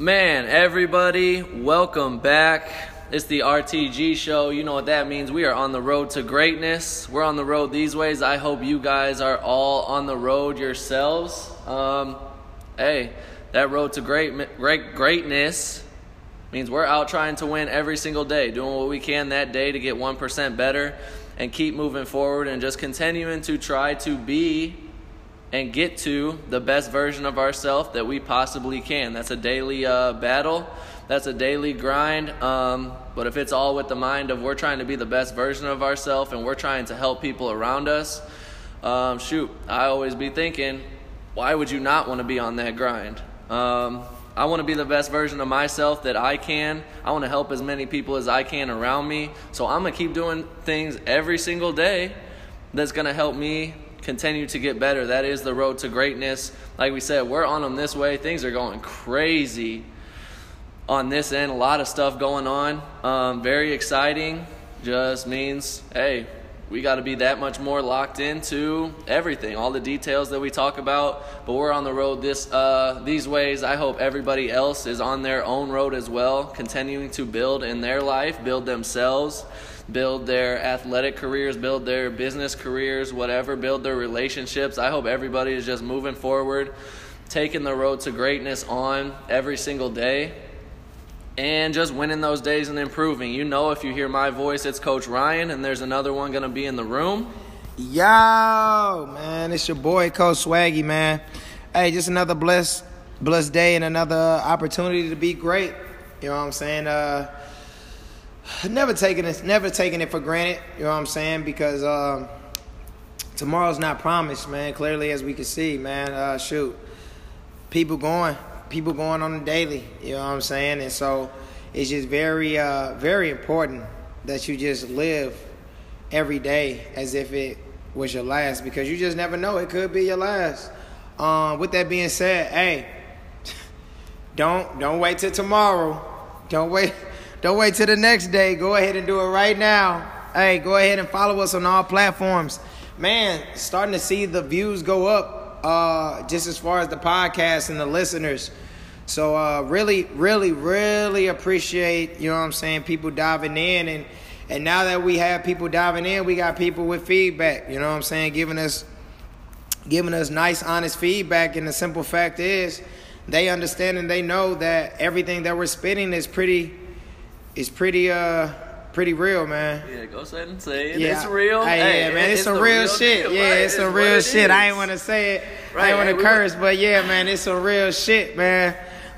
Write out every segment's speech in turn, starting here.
Man, everybody, welcome back. It's the RTG show. You know what that means. We are on the road to greatness. We're on the road these ways. I hope you guys are all on the road yourselves. Um, hey, that road to great, great greatness means we're out trying to win every single day, doing what we can that day to get 1% better and keep moving forward and just continuing to try to be and get to the best version of ourselves that we possibly can. That's a daily uh, battle. That's a daily grind. Um, but if it's all with the mind of we're trying to be the best version of ourselves and we're trying to help people around us, um, shoot, I always be thinking, why would you not want to be on that grind? Um, I want to be the best version of myself that I can. I want to help as many people as I can around me. So I'm going to keep doing things every single day that's going to help me continue to get better. That is the road to greatness. Like we said, we're on them this way. Things are going crazy on this end. A lot of stuff going on. Um, very exciting. Just means, hey, we got to be that much more locked into everything, all the details that we talk about. But we're on the road this uh, these ways. I hope everybody else is on their own road as well, continuing to build in their life, build themselves build their athletic careers, build their business careers, whatever, build their relationships. I hope everybody is just moving forward, taking the road to greatness on every single day, and just winning those days and improving. You know, if you hear my voice, it's Coach Ryan, and there's another one to be in the room. Yo, man, it's your boy, Coach Swaggy, man. Hey, just another blessed, blessed day and another opportunity to be great. You know what I'm saying? Uh, never taking it, never taking it for granted. You know what I'm saying? Because uh, tomorrow's not promised, man. Clearly, as we can see, man. Uh, shoot, people going, people going on the daily. You know what I'm saying? And so it's just very, uh, very important that you just live every day as if it was your last, because you just never know. It could be your last. Um, with that being said, hey, don't don't wait till tomorrow. Don't wait don't wait till the next day. Go ahead and do it right now. Hey, go ahead and follow us on all platforms. Man, starting to see the views go up uh, just as far as the podcast and the listeners. So uh, really, really, really appreciate, you know what I'm saying, people diving in and and now that we have people diving in, we got people with feedback, you know what I'm saying, giving us giving us nice honest feedback and the simple fact is they understand and they know that everything that we're spitting is pretty it's pretty uh pretty real, man. Yeah, go ahead and say it. Yeah. It's real. Hey, hey, yeah, man, it's, it's some real, real shit. Deal, yeah, right? it's some real shit. Is. I ain't want to say it. Right. I ain't want to curse, but yeah, man, it's some real shit, man.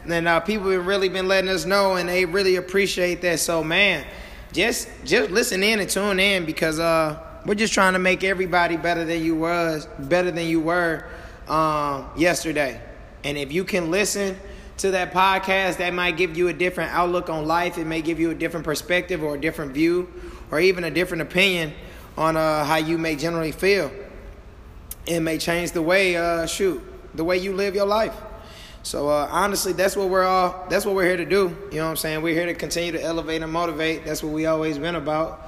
And uh, people have really been letting us know, and they really appreciate that. So, man, just just listen in and tune in because uh, we're just trying to make everybody better than you was, better than you were um, yesterday. And if you can listen to that podcast that might give you a different outlook on life. It may give you a different perspective or a different view or even a different opinion on uh, how you may generally feel. It may change the way, uh, shoot, the way you live your life. So uh, honestly, that's what we're all. That's what we're here to do. You know what I'm saying? We're here to continue to elevate and motivate. That's what we always been about.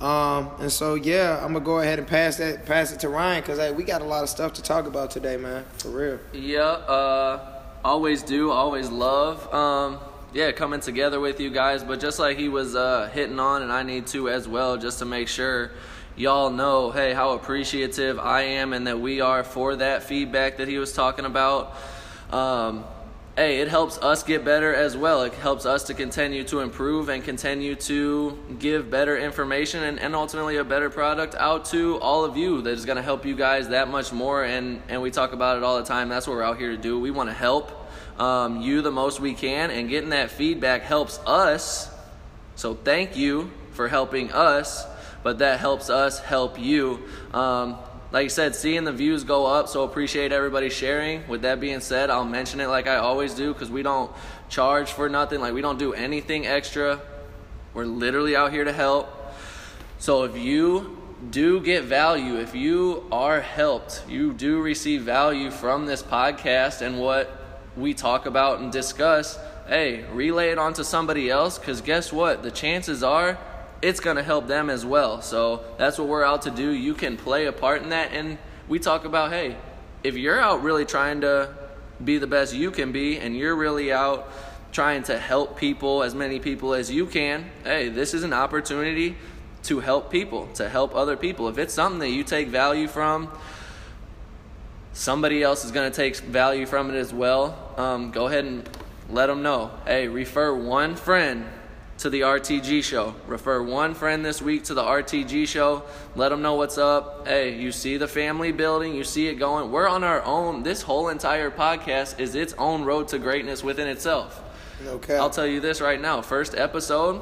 Um, and so yeah, I'm gonna go ahead and pass that, pass it to Ryan because hey, we got a lot of stuff to talk about today, man. For real. Yeah. Always do, always love. Um, yeah, coming together with you guys. But just like he was uh, hitting on, and I need to as well, just to make sure y'all know, hey, how appreciative I am and that we are for that feedback that he was talking about. Um, hey, it helps us get better as well. It helps us to continue to improve and continue to give better information and, and ultimately a better product out to all of you that is going to help you guys that much more. And, and we talk about it all the time. That's what we're out here to do. We want to help um, you the most we can, and getting that feedback helps us. So thank you for helping us, but that helps us help you. Um, like I said, seeing the views go up, so appreciate everybody sharing. With that being said, I'll mention it like I always do because we don't charge for nothing. Like we don't do anything extra. We're literally out here to help. So if you do get value, if you are helped, you do receive value from this podcast and what we talk about and discuss, hey, relay it on to somebody else because guess what? The chances are it's going to help them as well. So that's what we're out to do. You can play a part in that. And we talk about, hey, if you're out really trying to be the best you can be and you're really out trying to help people, as many people as you can, hey, this is an opportunity to help people, to help other people. If it's something that you take value from, somebody else is going to take value from it as well. Um, go ahead and let them know. Hey, refer one friend to the RTG show. Refer one friend this week to the RTG show. Let them know what's up. Hey, you see the family building, you see it going. We're on our own. This whole entire podcast is its own road to greatness within itself. Okay. I'll tell you this right now. First episode,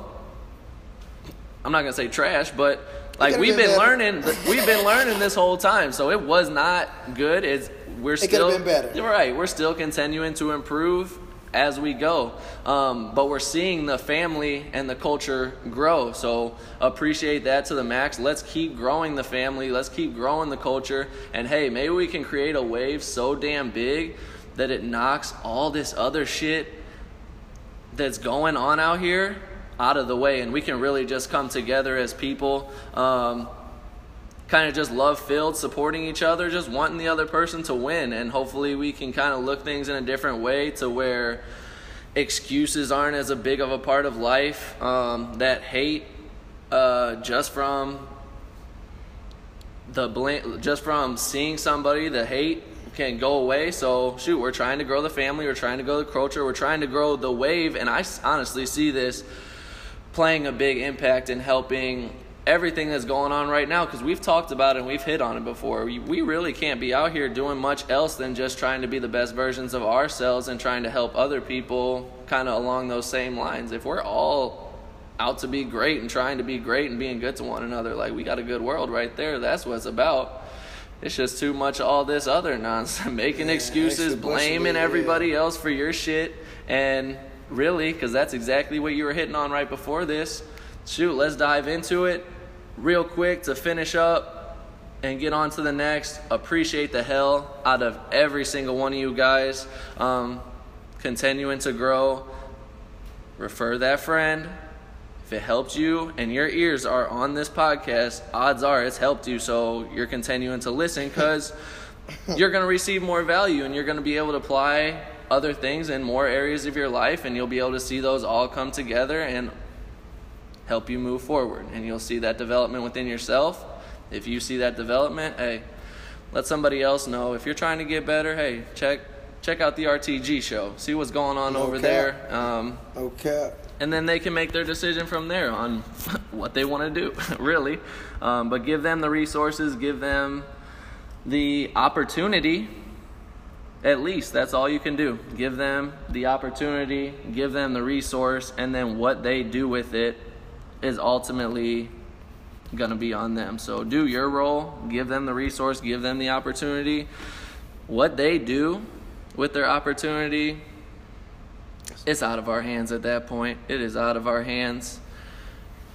I'm not gonna say trash, but like we've been learning, we've been learning this whole time. So it was not good. It's we're could've still been better. Right. We're still continuing to improve as we go. Um, but we're seeing the family and the culture grow. So appreciate that to the max. Let's keep growing the family. Let's keep growing the culture. And hey, maybe we can create a wave so damn big that it knocks all this other shit that's going on out here out of the way and we can really just come together as people um, kind of just love filled supporting each other just wanting the other person to win. And hopefully we can kind of look things in a different way to where excuses aren't as a big of a part of life um, that hate uh, just from the blame just from seeing somebody the hate can go away. So shoot we're trying to grow the family we're trying to grow the culture we're trying to grow the wave. And I honestly see this playing a big impact in helping everything that's going on right now because we've talked about it and we've hit on it before we, we really can't be out here doing much else than just trying to be the best versions of ourselves and trying to help other people kind of along those same lines if we're all out to be great and trying to be great and being good to one another. Like we got a good world right there. That's what it's about. It's just too much all this other nonsense, making Yeah, excuses, blaming yeah. everybody else for your shit, and really, because that's exactly what you were hitting on right before this. Shoot, let's dive into it real quick to finish up and get on to the next. Appreciate the hell out of every single one of you guys. Um, continuing to grow. Refer that friend. If it helped you and your ears are on this podcast, odds are it's helped you. So you're continuing to listen because you're going to receive more value and you're going to be able to apply other things in more areas of your life and you'll be able to see those all come together and help you move forward. And you'll see that development within yourself. If you see that development, hey, let somebody else know. If you're trying to get better, hey, check check out the RTG show. See what's going on over there. Um, Okay. and then they can make their decision from there on what they want to do, really. Um, but give them the resources, give them the opportunity. At least that's all you can do. Give them the opportunity, give them the resource, and then what they do with it is ultimately going to be on them. So do your role, give them the resource, give them the opportunity. What they do with their opportunity it's out of our hands at that point. It is out of our hands.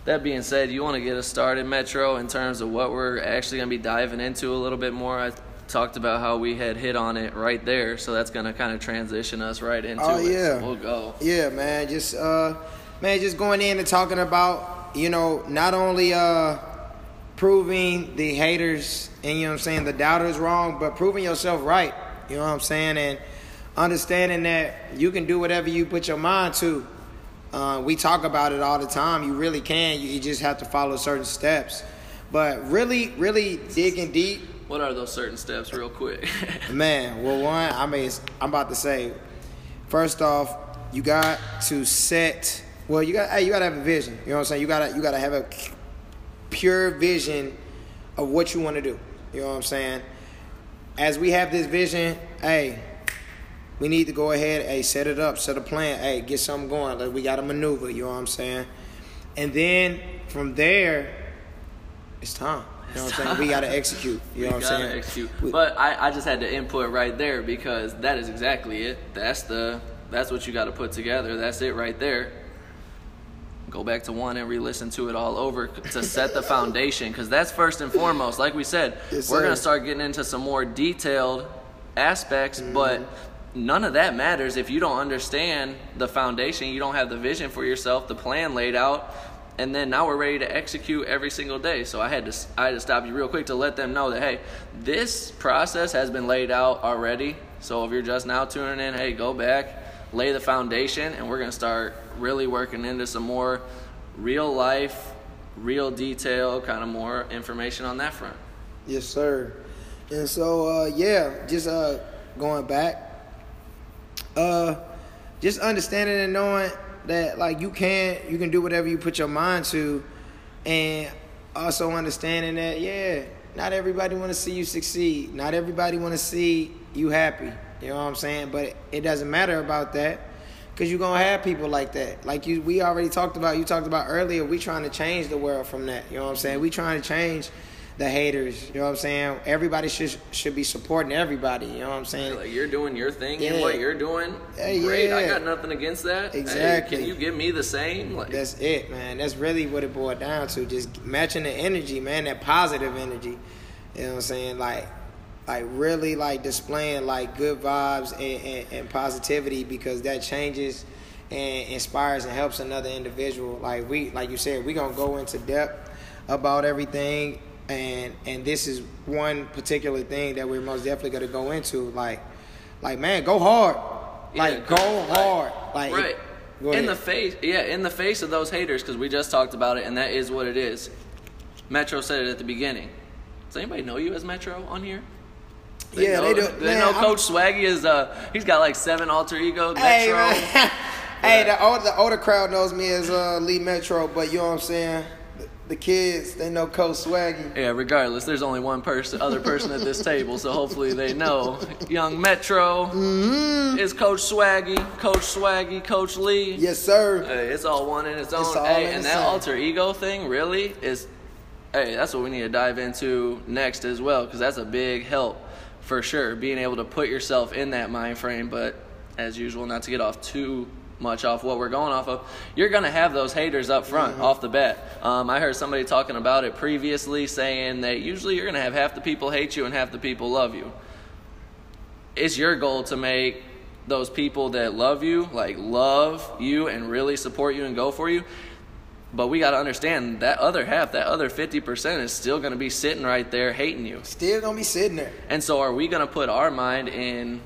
That being said, you want to get us started, Metro, in terms of what we're actually going to be diving into a little bit more. I talked about how we had hit on it right there, so that's going to kind of transition us right into Oh, it. yeah. So we'll go. Yeah, man. Just uh man, just going in and talking about, you know, not only uh proving the haters and you know what I'm saying, the doubters wrong, but proving yourself right. You know what I'm saying? And understanding that you can do whatever you put your mind to. Uh, we talk about it all the time. You really can. You, you just have to follow certain steps. But really, really digging deep, What are those certain steps, real quick? Man, well, one, I mean, I'm about to say, first off, you got to set. Well, you got, hey, you got to have a vision. You know what I'm saying? You gotta, you gotta have a pure vision of what you want to do. You know what I'm saying? As we have this vision, hey, we need to go ahead, hey, set it up, set a plan, hey, get something going. Like we got to maneuver. You know what I'm saying? And then from there, it's time. You know what I'm saying? We got to execute. You know what I'm gotta saying? execute. But I, I just had to input right there because that is exactly it. That's the that's what you got to put together. That's it right there. Go back to one and re-listen to it all over to set the foundation because that's first and foremost. Like we said, Yes, we're gonna start getting into some more detailed aspects, mm-hmm. but none of that matters if you don't understand the foundation. You don't have the vision for yourself, the plan laid out, and then now we're ready to execute every single day. So I had to I had to stop you real quick to let them know that hey, this process has been laid out already. So if you're just now tuning in, hey, go back, lay the foundation, and we're gonna start really working into some more real life, real detail, kind of more information on that front. Yes, sir. And so, uh, yeah, just uh, going back, uh, just understanding and knowing that like you can you can do whatever you put your mind to, and also understanding that yeah, not everybody want to see you succeed. Not everybody want to see you happy. You know what I'm saying? But it doesn't matter about that because you're gonna have people like that. Like you, we already talked about. You talked about earlier. We trying to change the world from that. You know what I'm saying? We trying to change the haters. You know what I'm saying? Everybody should should be supporting everybody. You know what I'm saying? Like you're doing your thing Yeah. and what you're doing, Hey, great. I got nothing against that. Hey, Exactly. can you give me the same? Like, That's it, man. That's really what it boiled down to. Just matching the energy, man. That positive energy. You know what I'm saying? Like, like really like displaying like good vibes and, and, and positivity because that changes and inspires and helps another individual. Like we, like you said, we're gonna go into depth about everything, and and this is one particular thing that we're most definitely gonna go into. Like, like man, go hard. Like Yeah, go hard. Like right in the face yeah in the face of those haters because we just talked about it and that is what it is metro said it at the beginning does anybody know you as metro on here Yeah, know, they do. they Man, know I'm- coach swaggy is uh he's got like seven alter egos Hey, metro man. hey, the older, the older crowd knows me as uh, Lee Metro, but you know what I'm saying? The, the kids, they know Coach Swaggy. yeah regardless there's only one person other person at this table so hopefully they know young metro Mm-hmm. is coach swaggy coach swaggy coach lee Yes, sir. Hey, it's all one in its own. It's all hey, in and that same. alter ego thing really is. Hey, that's what we need to dive into next as well, because that's a big help for sure. Being able to put yourself in that mind frame, but as usual, not to get off too much off what we're going off of. You're gonna have those haters up front Mm-hmm. off the bat. Um, I heard somebody talking about it previously, saying that usually you're gonna have half the people hate you and half the people love you it's your goal to make those people that love you like love you and really support you and go for you but we got to understand that other half that other 50% is still going to be sitting right there hating you. Still gonna be sitting there. and so are we going to put our mind in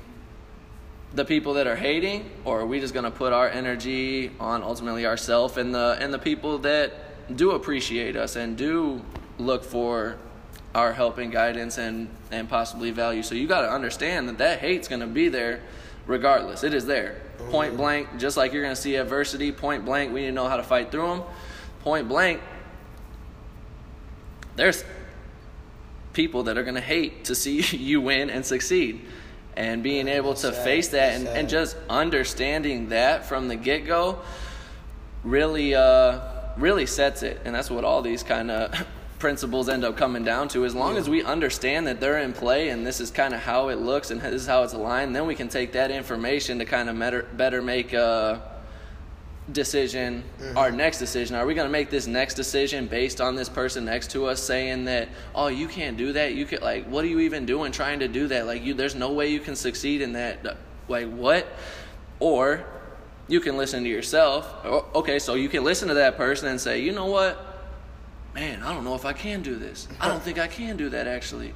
the people that are hating or are we just going to put our energy on ultimately ourselves and the and the people that do appreciate us and do look for our help and guidance and and possibly value? So you got to understand that that hate's going to be there regardless. It is there. Oh, point blank just like you're going to see adversity point blank we need to know how to fight through them point blank there's people that are going to hate to see you win and succeed. And being able to Sad, face that and, and just understanding that from the get go really, uh, really sets it. And that's what all these kind of principles end up coming down to. As long as we understand that they're in play and this is kind of how it looks and this is how it's aligned, then we can take that information to kind of better, better make a decision, mm-hmm. our next decision. Are we going to make this next decision based on this person next to us saying that, oh, you can't do that? You can like, what are you even doing trying to do that? Like, you, there's no way you can succeed in that. Like, what? Or you can listen to yourself. Okay, so you can listen to that person and say, you know what? Man, I don't know if I can do this. I don't think I can do that actually.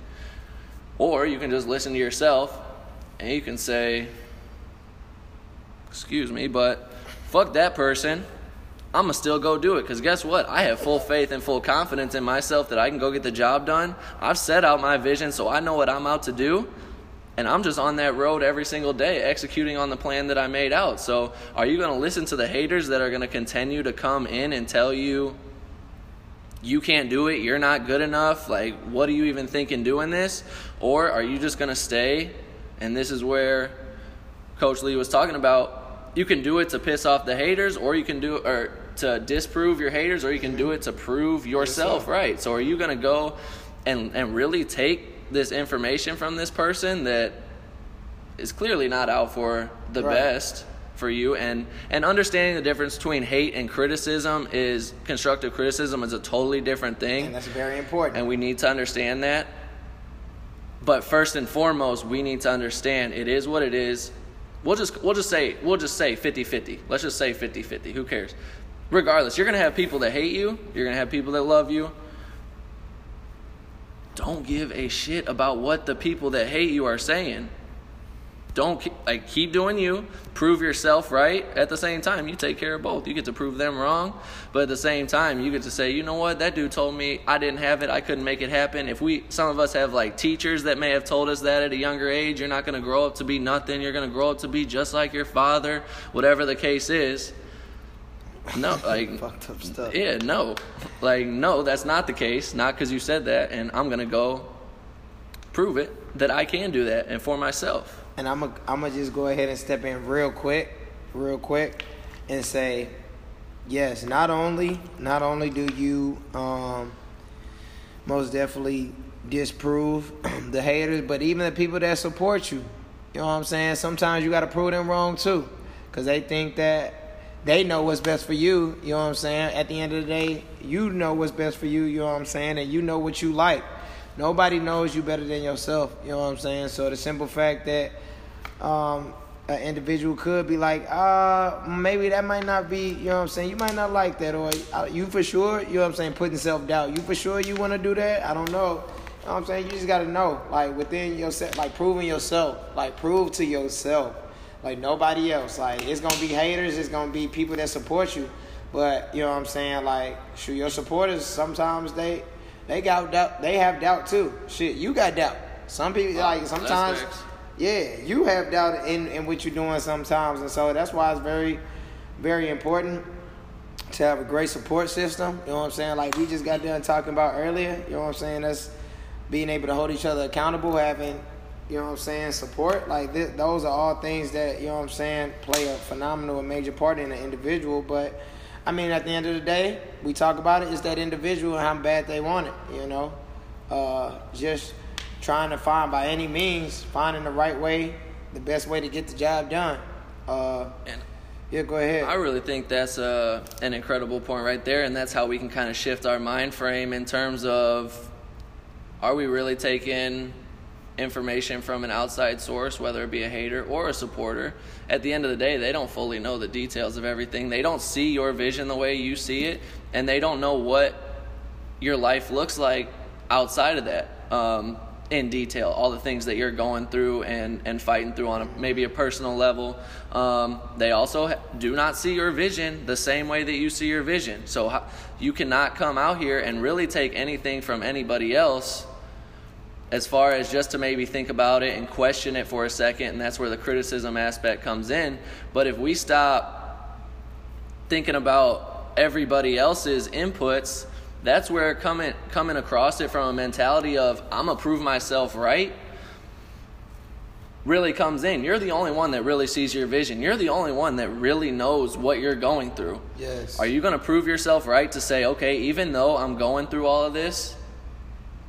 Or you can just listen to yourself and you can say, excuse me, but fuck that person. I'm gonna still go do it because guess what? I have full faith and full confidence in myself that I can go get the job done. I've set out my vision, so I know what I'm out to do, and I'm just on that road every single day executing on the plan that I made out. So, are you gonna listen to the haters that are gonna continue to come in and tell you you can't do it, you're not good enough, like, what are you even thinking doing this? Or are you just gonna stay? And this is where Coach Lee was talking about you can do it to piss off the haters, or you can do it or to disprove your haters, or you can do it to prove yourself right. So, are you going to go and and really take this information from this person that is clearly not out for the Right. best for you, and and understanding the difference between hate and criticism is constructive criticism is a totally different thing And that's very important. and we need to understand that. But first and foremost, we need to understand it is what it is. We'll just we'll just say we'll just say 50-50. Let's just say 50-50. Who cares? Regardless, you're going to have people that hate you, you're going to have people that love you. Don't give a shit about what the people that hate you are saying. Don't like keep doing you. Prove yourself right at the same time. You take care of both. You get to prove them wrong but at the same time you get to say you know what? That dude told me i didn't have it. I couldn't make it happen. If we some of us have like teachers that may have told us that at a younger age you're not going to grow up to be nothing. You're going to grow up to be just like your father whatever the case is. No like fucked up stuff. yeah no. Like no that's not the case. Not because you said that and i'm going to go prove it that i can do that and for myself and I'm gonna I'm gonna just go ahead and step in real quick, real quick, and say, yes. Not only not only do you um, most definitely disprove the haters, but even the people that support you. You know what I'm saying? Sometimes you got to prove them wrong too, because they think that they know what's best for you. You know what I'm saying? At the end of the day, you know what's best for you. You know what I'm saying? And you know what you like. Nobody knows you better than yourself. You know what I'm saying? So the simple fact that um, an individual could be like, uh, maybe that might not be, you know what I'm saying? You might not like that, or uh, you for sure, you know what I'm saying? Putting self doubt. You for sure you want to do that? I don't know. You know what I'm saying? You just got to know, like within yourself, like proving yourself, like prove to yourself, like nobody else. Like it's gonna be haters, it's gonna be people that support you, but you know what I'm saying? Like, shoot, your supporters sometimes they they got doubt. They have doubt too. Shit, you got doubt. Some people like sometimes. Yeah, you have doubt in, in what you're doing sometimes, and so that's why it's very, very important to have a great support system. You know what I'm saying? Like we just got done talking about earlier. You know what I'm saying? That's being able to hold each other accountable, having you know what I'm saying, support. Like th- those are all things that you know what I'm saying play a phenomenal and major part in an individual. But I mean, at the end of the day, we talk about it. It's that individual and how bad they want it. You know, uh, just trying to find by any means finding the right way, the best way to get the job done. Uh, and yeah, go ahead. I really think that's uh, an incredible point right there, and that's how we can kind of shift our mind frame in terms of are we really taking information from an outside source, whether it be a hater or a supporter, at the end of the day, they don't fully know the details of everything. They don't see your vision the way you see it, and they don't know what your life looks like outside of that um, in detail. All the things that you're going through and, and fighting through on a, maybe a personal level. Um, they also do not see your vision the same way that you see your vision. So you cannot come out here and really take anything from anybody else as far as just to maybe think about it and question it for a second, and that's where the criticism aspect comes in. But if we stop thinking about everybody else's inputs, that's where coming coming across it from a mentality of I'm gonna prove myself right really comes in. You're the only one that really sees your vision. You're the only one that really knows what you're going through. Yes. Are you going to prove yourself right to say, okay, even though I'm going through all of this,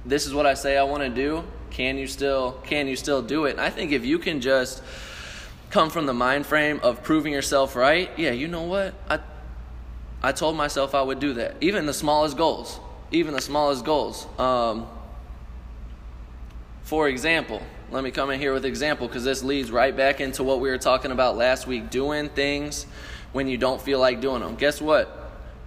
this is what I say I want to do. Can you still can you still do it? And I think if you can just come from the mind frame of proving yourself right, yeah, you know what? I I told myself I would do that. Even the smallest goals. Even the smallest goals. Um, for example, let me come in here with example because this leads right back into what we were talking about last week doing things when you don't feel like doing them. Guess what?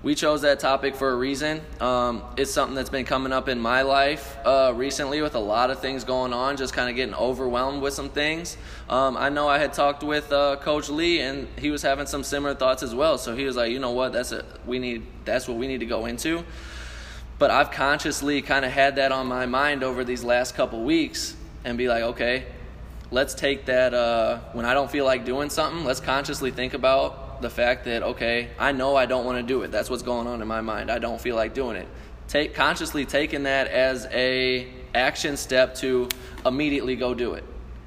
We chose that topic for a reason. Um, it's something that's been coming up in my life uh, recently with a lot of things going on, just kind of getting overwhelmed with some things. Um, I know I had talked with uh, Coach Lee, and he was having some similar thoughts as well. So he was like, you know what, that's a, we need that's what we need to go into. But I've consciously kind of had that on my mind over these last couple weeks, and be like, okay, let's take that uh, when I don't feel like doing something. Let's consciously think about the fact that okay, I know I don't want to do it. That's what's going on in my mind. I don't feel like doing it. Take consciously taking that as a action step to immediately go do it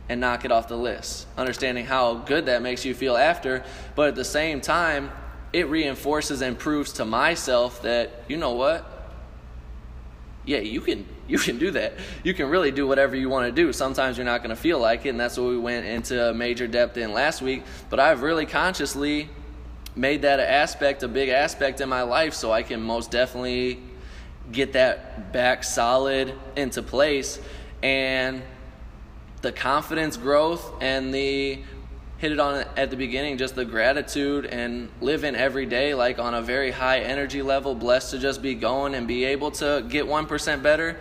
and knock it off the list. Understanding how good that makes you feel after, but at the same time, it reinforces and proves to myself that you know what? Yeah, you can you can do that. You can really do whatever you want to do. Sometimes you're not going to feel like it, and that's what we went into major depth in last week. But I've really consciously made that aspect, a big aspect in my life, so I can most definitely get that back solid into place. And the confidence growth and the hit it on at the beginning just the gratitude and living every day like on a very high energy level blessed to just be going and be able to get 1% better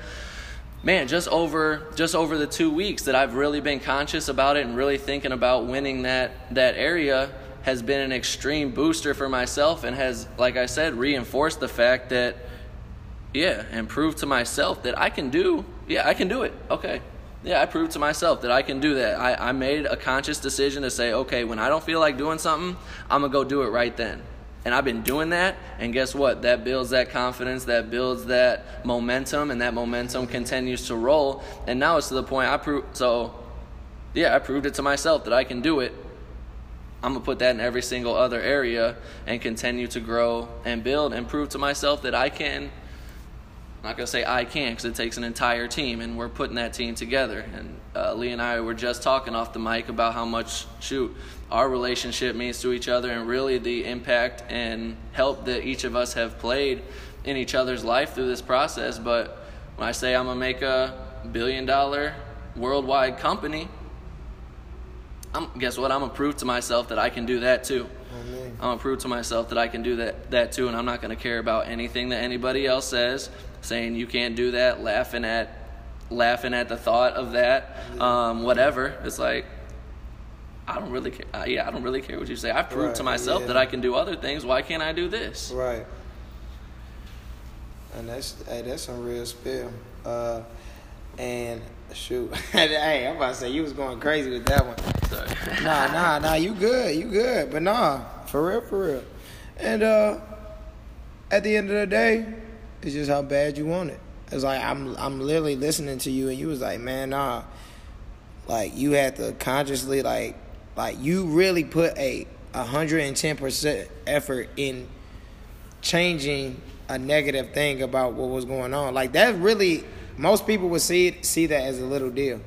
man, just over just over the two weeks that I've really been conscious about it and really thinking about winning that that area has been an extreme booster for myself and has, like I said, reinforced the fact that yeah, and proved to myself that I can do yeah, I can do it. Okay. Yeah, I proved to myself that I can do that. I, I made a conscious decision to say, okay, when I don't feel like doing something, I'm gonna go do it right then. And I've been doing that, and guess what? That builds that confidence, that builds that momentum, and that momentum continues to roll. And now it's to the point I prove. So, yeah, I proved it to myself that I can do it. I'm gonna put that in every single other area and continue to grow and build and prove to myself that I can I'm not going to say I can because it takes an entire team, and we're putting that team together. And uh, Lee and I were just talking off the mic about how much, shoot, our relationship means to each other, and really the impact and help that each of us have played in each other's life through this process. But when I say I'm going to make a billion dollar worldwide company, I'm, guess what? I'm to prove to myself that I can do that too. I'm gonna prove to myself that I can do that that too, and I'm not gonna care about anything that anybody else says saying you can't do that, laughing at laughing at the thought of that, um, whatever. It's like I don't really care. Uh, yeah, I don't really care what you say. I've proved right, to myself yeah. that I can do other things. Why can't I do this? Right. And that's hey, that's some real spill. Uh, and shoot, hey, I'm about to say you was going crazy with that one. Sorry. nah, nah, nah. You good? You good? But nah, for real, for real. And uh, at the end of the day, it's just how bad you want it. It's like I'm I'm literally listening to you and you was like, man, nah. Like you had to consciously like like you really put a hundred and ten percent effort in changing a negative thing about what was going on. Like that really most people would see it, see that as a little deal.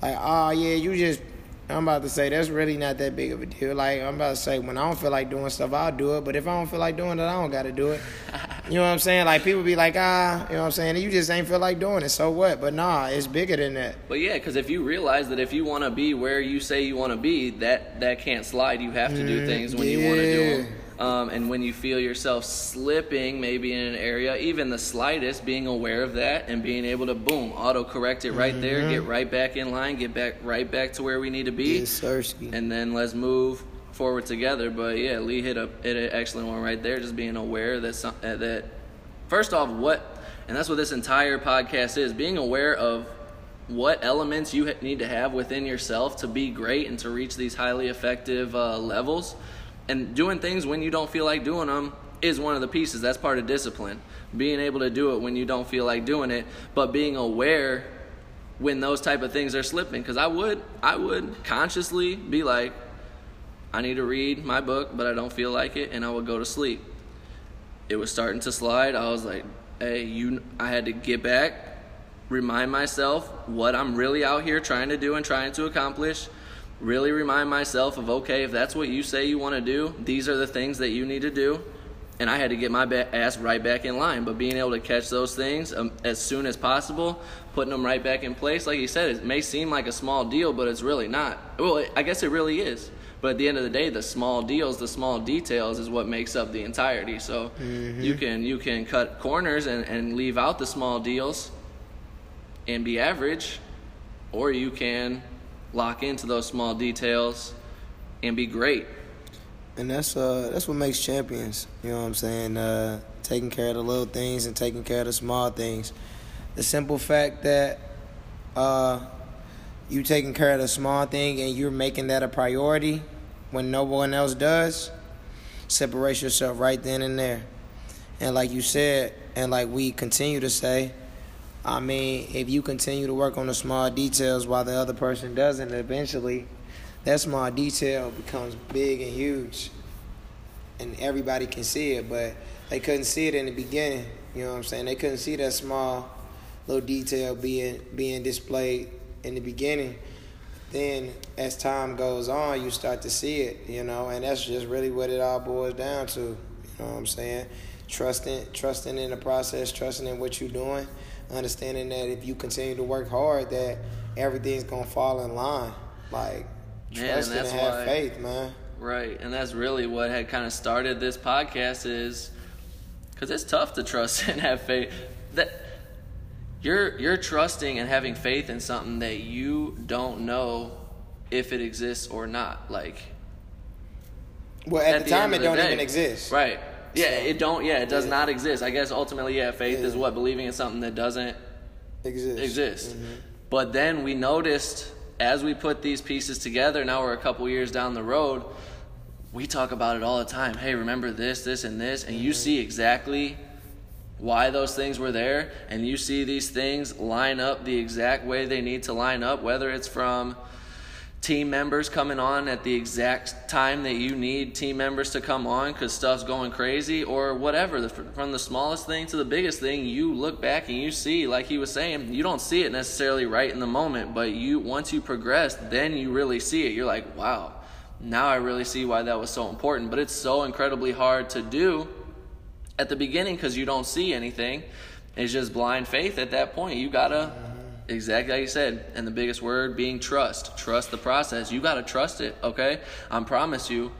Like, oh yeah, you just I'm about to say that's really not that big of a deal. Like I'm about to say, when I don't feel like doing stuff, I'll do it. But if I don't feel like doing it, I don't got to do it. You know what I'm saying? Like people be like, ah, you know what I'm saying? You just ain't feel like doing it. So what? But nah, it's bigger than that. But yeah, because if you realize that if you want to be where you say you want to be, that that can't slide. You have to do mm, things when yeah. you want to do them. Um, and when you feel yourself slipping, maybe in an area, even the slightest, being aware of that and being able to boom, auto correct it right mm-hmm. there, get right back in line, get back right back to where we need to be, yes, and then let's move forward together. But yeah, Lee hit a hit an excellent one right there, just being aware that some, uh, that first off, what, and that's what this entire podcast is, being aware of what elements you need to have within yourself to be great and to reach these highly effective uh, levels and doing things when you don't feel like doing them is one of the pieces. That's part of discipline. Being able to do it when you don't feel like doing it, but being aware when those type of things are slipping. Because I would, I would consciously be like, I need to read my book, but I don't feel like it, and I would go to sleep. It was starting to slide. I was like, hey, you. I had to get back, remind myself what I'm really out here trying to do and trying to accomplish really remind myself of okay, if that's what you say you want to do, these are the things that you need to do. And I had to get my ass right back in line. But being able to catch those things um, as soon as possible, putting them right back in place, like you said, it may seem like a small deal, but it's really not. Well, I guess it really is. But at the end of the day, the small deals, the small details, is what makes up the entirety. So mm-hmm. you can you can cut corners and, and leave out the small deals and be average, or you can lock into those small details and be great. And that's uh that's what makes champions. You know what I'm saying? Uh, taking care of the little things and taking care of the small things. The simple fact that uh, you taking care of the small thing and you're making that a priority when no one else does, separate yourself right then and there. And like you said, and like we continue to say, I mean, if you continue to work on the small details while the other person doesn't, eventually that small detail becomes big and huge. And everybody can see it, but they couldn't see it in the beginning. You know what I'm saying? They couldn't see that small little detail being being displayed in the beginning. Then as time goes on, you start to see it, you know, and that's just really what it all boils down to. You know what I'm saying? Trusting trusting in the process, trusting in what you're doing understanding that if you continue to work hard, that everything's gonna fall in line. Like trust and, and have why, faith, man. Right, and that's really what had kind of started this podcast is because it's tough to trust and have faith. That you're you're trusting and having faith in something that you don't know if it exists or not. Like Well, at, at the time, it don't day. even exist. Right. Yeah, So- it don't. Yeah, it does Yeah. not exist. I guess ultimately, yeah, faith is what believing in something that doesn't Exist. exist. Mm-hmm. But then we noticed as we put these pieces together. Now we're a couple years down the road. We talk about it all the time. Hey, remember this, this, and this, and Mm-hmm. you see exactly why those things were there, and you see these things line up the exact way they need to line up, whether it's from team members coming on at the exact time that you need team members to come on because stuff's going crazy or whatever from the smallest thing to the biggest thing you look back and you see like he was saying you don't see it necessarily right in the moment but you once you progress then you really see it. You're like wow now i really see why that was so important. But it's so incredibly hard to do at the beginning because you don't see anything. It's just blind faith at that point. You gotta exactly like you said. And the biggest word being trust. Trust the process. You gotta trust it okay? I promise you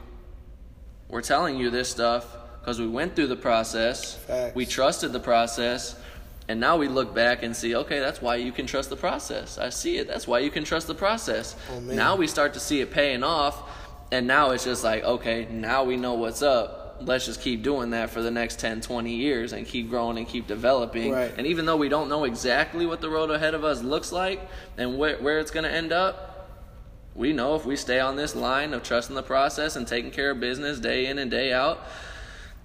we're telling you this stuff because we went through the process. Facts. we trusted the process. And now we look back and see okay that's why you can trust the process. I see it. That's why you can trust the process. Oh, now we start to see it paying off. And now it's just like okay now we know what's up let's just keep doing that for the next 10 20 years and keep growing and keep developing Right. and even though we don't know exactly what the road ahead of us looks like and where, where it's going to end up we know if we stay on this line of trusting the process and taking care of business day in and day out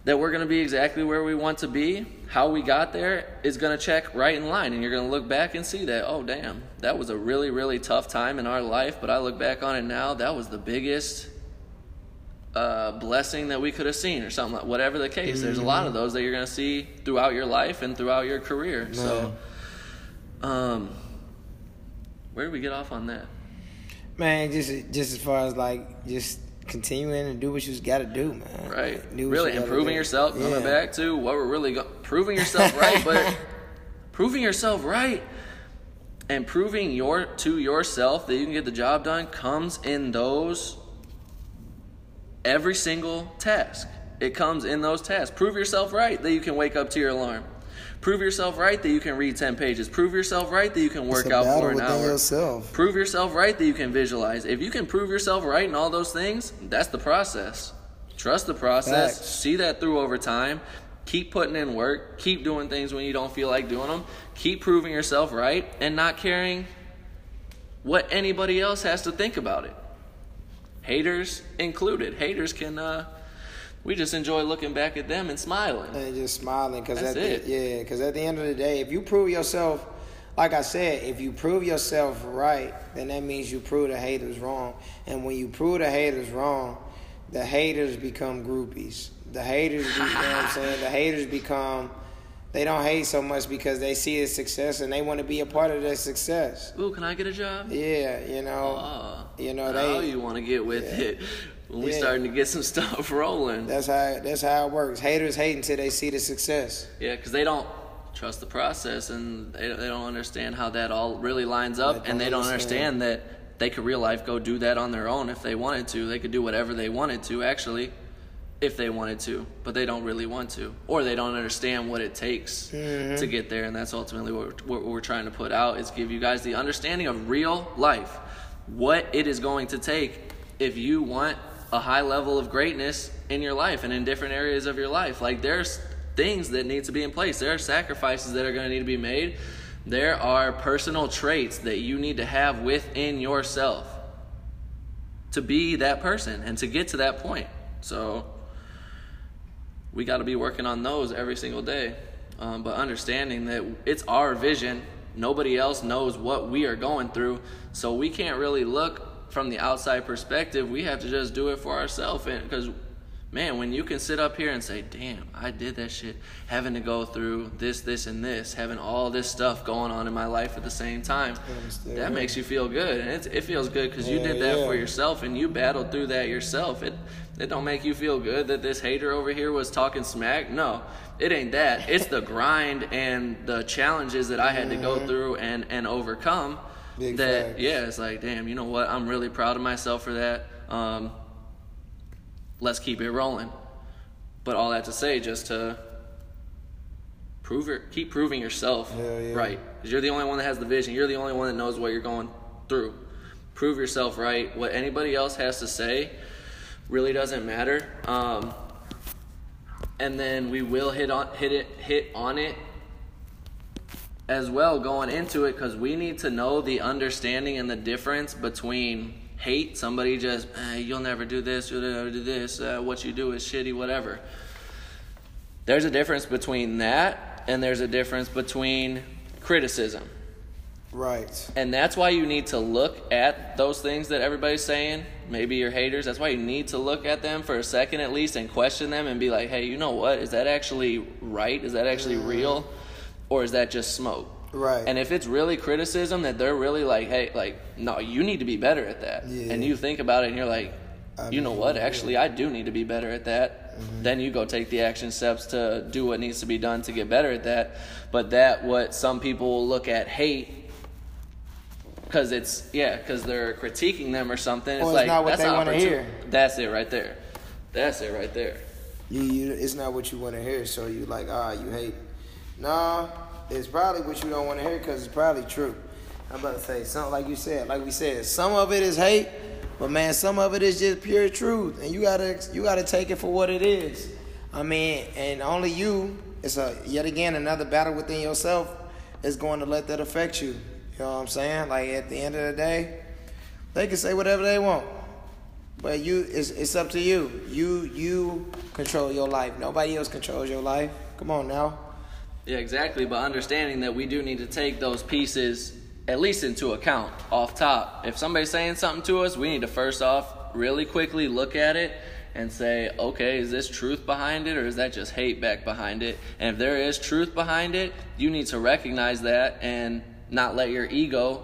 that we're going to be exactly where we want to be how we got there is going to check right in line and you're going to look back and see that oh damn that was a really really tough time in our life but i look back on it now that was the biggest uh, blessing that we could have seen or something like whatever the case there's a lot of those that you're going to see throughout your life and throughout your career so um where did we get off on that Man, just just as far as like just continuing and do what you just got to do, man. Right. Like, do really you improving yourself. Coming back to what we're really go- proving yourself right, but proving yourself right and proving your to yourself that you can get the job done comes in those every single task. It comes in those tasks. Prove yourself right that you can wake up to your alarm. Prove yourself right that you can read 10 pages. Prove yourself right that you can work out for an hour. yourself. Prove yourself right that you can visualize. If you can prove yourself right in all those things, that's the process. Trust the process. Facts. See that through over time. Keep putting in work. Keep doing things when you don't feel like doing them. Keep proving yourself right and not caring what anybody else has to think about it. Haters included. Haters can uh we just enjoy looking back at them and smiling. and just smiling because That's at it. the, yeah, because at the end of the day, if you prove yourself, like I said, if you prove yourself right, then that means you prove the haters wrong. And when you prove the haters wrong, the haters become groupies. The haters, be, you know what I'm saying? The haters become. They don't hate so much because they see his success and they want to be a part of their success. Ooh, can I get a job? Yeah, you know, Uh, you know now they. you want to get with Yeah. it when we Yeah. starting to get some stuff rolling. That's how that's how it works. Haters hate until they see the success. Yeah, because they don't trust the process and they, they don't understand how that all really lines up, They and they don't don't understand. understand that they could real life go do that on their own if they wanted to. They could do whatever they wanted to, actually, if they wanted to, but they don't really want to, or they don't understand what it takes Mm-hmm. to get there, and that's ultimately what we're, what we're trying to put out is give you guys the understanding of real life, what it is going to take if you want a high level of greatness in your life and in different areas of your life. Like there's things that need to be in place. There are sacrifices that are going to need to be made. There are personal traits that you need to have within yourself to be that person and to get to that point. So we got to be working on those every single day. Um, but understanding that it's our vision, nobody else knows what we are going through, so we can't really look from the outside perspective. We have to just do it for ourselves, because man, when you can sit up here and say, "Damn, I did that shit," having to go through this, this, and this, having all this stuff going on in my life at the same time, that makes you feel good, and it's, it feels good because you Yeah, did that yeah. for yourself and you battled through that yourself. It it don't make you feel good that this hater over here was talking smack. No, it ain't that. It's the grind and the challenges that I had to go through and and overcome. Big that facts. yeah, it's like damn. You know what? I'm really proud of myself for that. Um, let's keep it rolling. But all that to say, just to prove it. Keep proving yourself yeah. right. Because you're the only one that has the vision. You're the only one that knows what you're going through. Prove yourself right. What anybody else has to say really doesn't matter. Um, and then we will hit on hit it hit on it as well going into it because we need to know the understanding and the difference between hate somebody just eh, you'll never do this you'll never do this uh, what you do is shitty whatever there's a difference between that and there's a difference between criticism Right. and that's why you need to look at those things that everybody's saying. Maybe you're haters. That's why you need to look at them for a second at least and question them and be like, hey, you know what? Is that actually right? Is that actually mm. real? Or is that just smoke? Right. And if it's really criticism that they're really like, hey, like, no, you need to be better at that. Yeah. And you think about it and you're like, I you know mean, what? yeah. Actually, I do need to be better at that. Mm-hmm. Then you go take the action steps to do what needs to be done to get better at that. But that, what some people will look at hate because it's yeah, because they're critiquing them or something. It's Or it's like not what that's they an wanna hear. That's it right there. That's it right there. You, you, it's not what you want to hear, so you like, ah, you hate. Nah, it's probably what you don't want to hear because it's probably true. I'm about to say something like you said, like we said, some of it is hate, but man, some of it is just pure truth, and you gotta you gotta take it for what it is. I mean, and only you. It's a yet again another battle within yourself is going to let that affect you. You know what I'm saying? Like at the end of the day, they can say whatever they want. But you, it's, it's up to you. You you control your life. Nobody else controls your life. Come on now. Yeah, exactly. But understanding that we do need to take those pieces at least into account off top. If somebody's saying something to us, we need to first off really quickly look at it and say, okay, is this truth behind it or is that just hate back behind it? And if there is truth behind it, you need to recognize that and not let your ego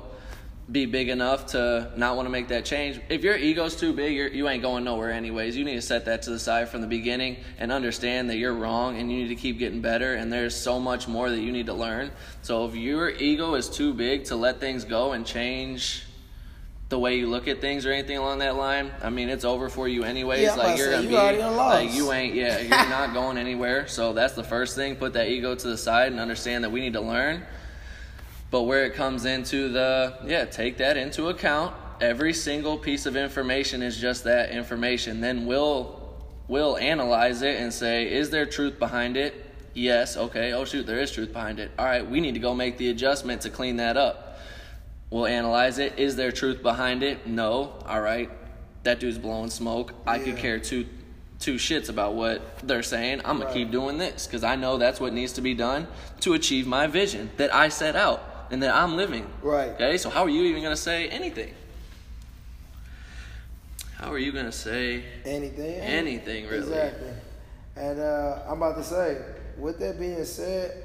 be big enough to not want to make that change. If your ego's too big, you're, you ain't going nowhere anyways. You need to set that to the side from the beginning and understand that you're wrong and you need to keep getting better and there's so much more that you need to learn. So if your ego is too big to let things go and change the way you look at things or anything along that line, I mean it's over for you anyways. Yeah, like you're gonna you be like you ain't yeah, you're not going anywhere. So that's the first thing. Put that ego to the side and understand that we need to learn. But where it comes into the, yeah, take that into account. Every single piece of information is just that information. Then we'll we'll analyze it and say, is there truth behind it? Yes, okay. Oh shoot, there is truth behind it. All right, we need to go make the adjustment to clean that up. We'll analyze it. Is there truth behind it? No. All right. That dude's blowing smoke. I could care two two shits about what they're saying. I'm gonna Right. keep doing this because I know that's what needs to be done to achieve my vision that I set out and that I'm living. Right. Okay. So how are you even gonna say anything? How are you gonna say Anything. anything really? Exactly. And uh, I'm about to say, with that being said,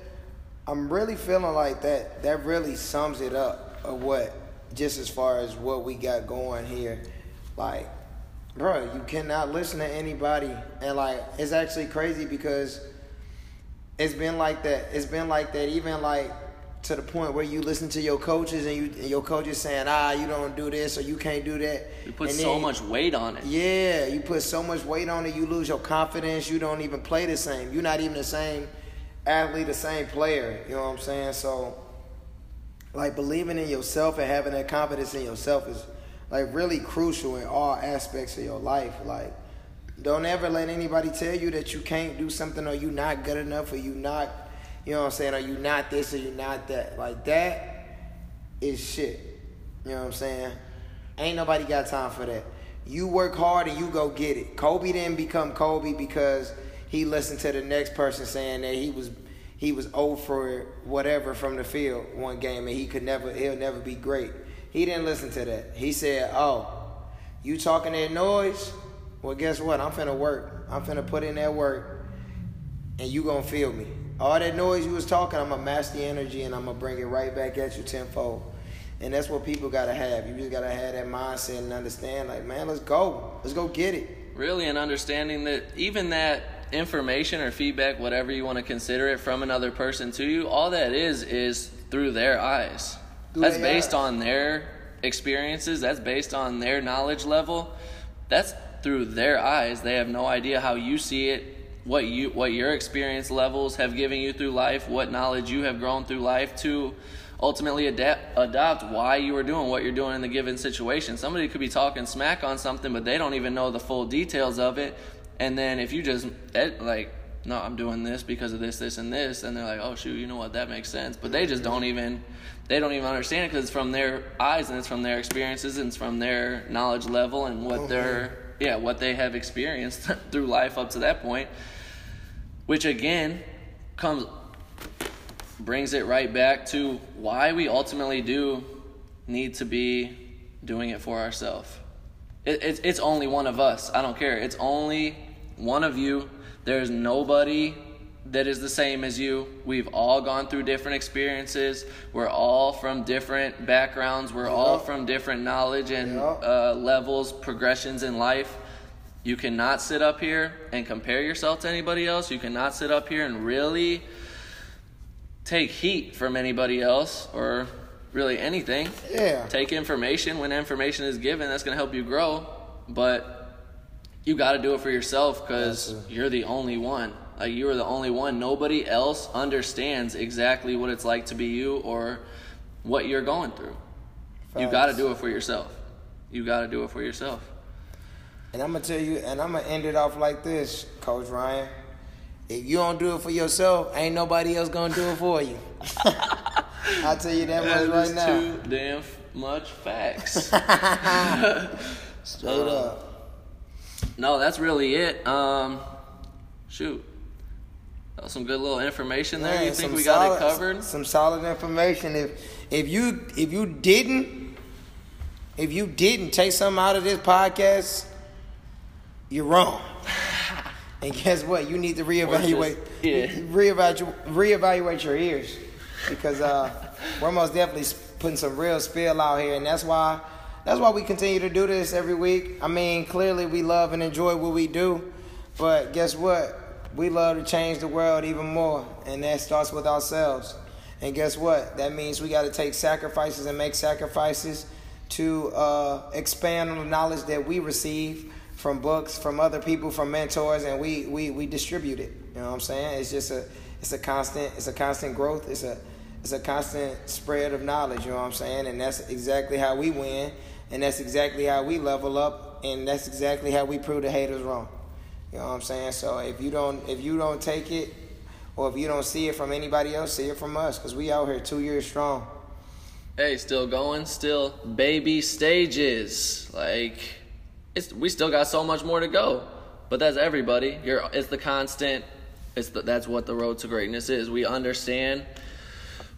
I'm really feeling like that. That really sums it up of what, just as far as what we got going here. Like, bro, you cannot listen to anybody, and like, it's actually crazy because it's been like that. It's been like that, even like to the point where you listen to your coaches and you and your coaches saying, ah, you don't do this or you can't do that. You put And so then- much weight on it. yeah, you put so much weight on it, you lose your confidence. You don't even play the same. You're not even the same athlete, the same player. You know what I'm saying? So, like, believing in yourself and having that confidence in yourself is like really crucial in all aspects of your life. Like, don't ever let anybody tell you that you can't do something or you not good enough or you not, you know what I'm saying, or you not this or you not that. Like that is shit. You know what I'm saying? Ain't nobody got time for that. You work hard and you go get it. Kobe didn't become Kobe because he listened to the next person saying that he was he was old for whatever from the field one game and he could never he'll never be great. He didn't listen to that. He said, "Oh, you talking that noise? Well, guess what? I'm finna work. I'm finna put in that work, and you gonna feel me. All that noise you was talking, I'm gonna match the energy and I'm gonna bring it right back at you tenfold. And that's what people gotta have. You just gotta have that mindset and understand, like, man, let's go. Let's go get it. really and understanding that even that information or feedback whatever you want to consider it from another person to you all that is is through their eyes Through that's their based eyes. on their experiences that's based on their knowledge level that's through their eyes they have no idea how you see it what you what your experience levels have given you through life, what knowledge you have grown through life to ultimately adapt adopt why you are doing what you're doing in the given situation. Somebody could be talking smack on something, but they don't even know the full details of it. And then if you just like, no, I'm doing this because of this, this, and this, and they're like, oh shoot, you know what, that makes sense. But they just don't even they don't even understand it because it's from their eyes and it's from their experiences and it's from their knowledge level and what oh, they're yeah what they have experienced through life up to that point which again comes brings it right back to why we ultimately do need to be doing it for ourselves. It, it's, it's only one of us. I don't care. It's only one of you. There's nobody that is the same as you. We've all gone through different experiences. We're all from different backgrounds. We're yep. all from different knowledge and yep. uh, levels, progressions in life. You cannot sit up here and compare yourself to anybody else. You cannot sit up here and really take heat from anybody else or really anything. Yeah. Take information when information is given. That's going to help you grow. But you got to do it for yourself because you're the only one. Like you are the only one. Nobody else understands exactly what it's like to be you or what you're going through. Facts. You got to do it for yourself. You got to do it for yourself. And I'm gonna tell you, and I'm gonna end it off like this, Coach Ryan. If you don't do it for yourself, ain't nobody else gonna do it for you. I'll tell you that, that much right now. Too damn much facts. Straight uh, up. No, that's really it. Um, shoot. That was some good little information there. you think we solid, got it covered? Some solid information. If if you if you didn't if you didn't take something out of this podcast, you're wrong. And guess what? You need to reevaluate, just, yeah. reevaluate, reevaluate your ears, because uh, we're most definitely putting some real spill out here, and that's why that's why we continue to do this every week. I mean, clearly we love and enjoy what we do, but guess what? We love to change the world even more, and that starts with ourselves. And guess what? That means we got to take sacrifices and make sacrifices to uh, expand on the knowledge that we receive from books, from other people, from mentors, and we we we distribute it. You know what I'm saying? It's just a it's a constant it's a constant growth. It's a it's a constant spread of knowledge. You know what I'm saying? And that's exactly how we win, and that's exactly how we level up, and that's exactly how we prove the haters wrong. You know what I'm saying? So if you don't if you don't take it, or if you don't see it from anybody else, see it from us, because we out here two years strong. Hey, still going, still baby stages, like it's we still got so much more to go. But that's everybody. You're, it's the constant. It's the, that's what the road to greatness is. We understand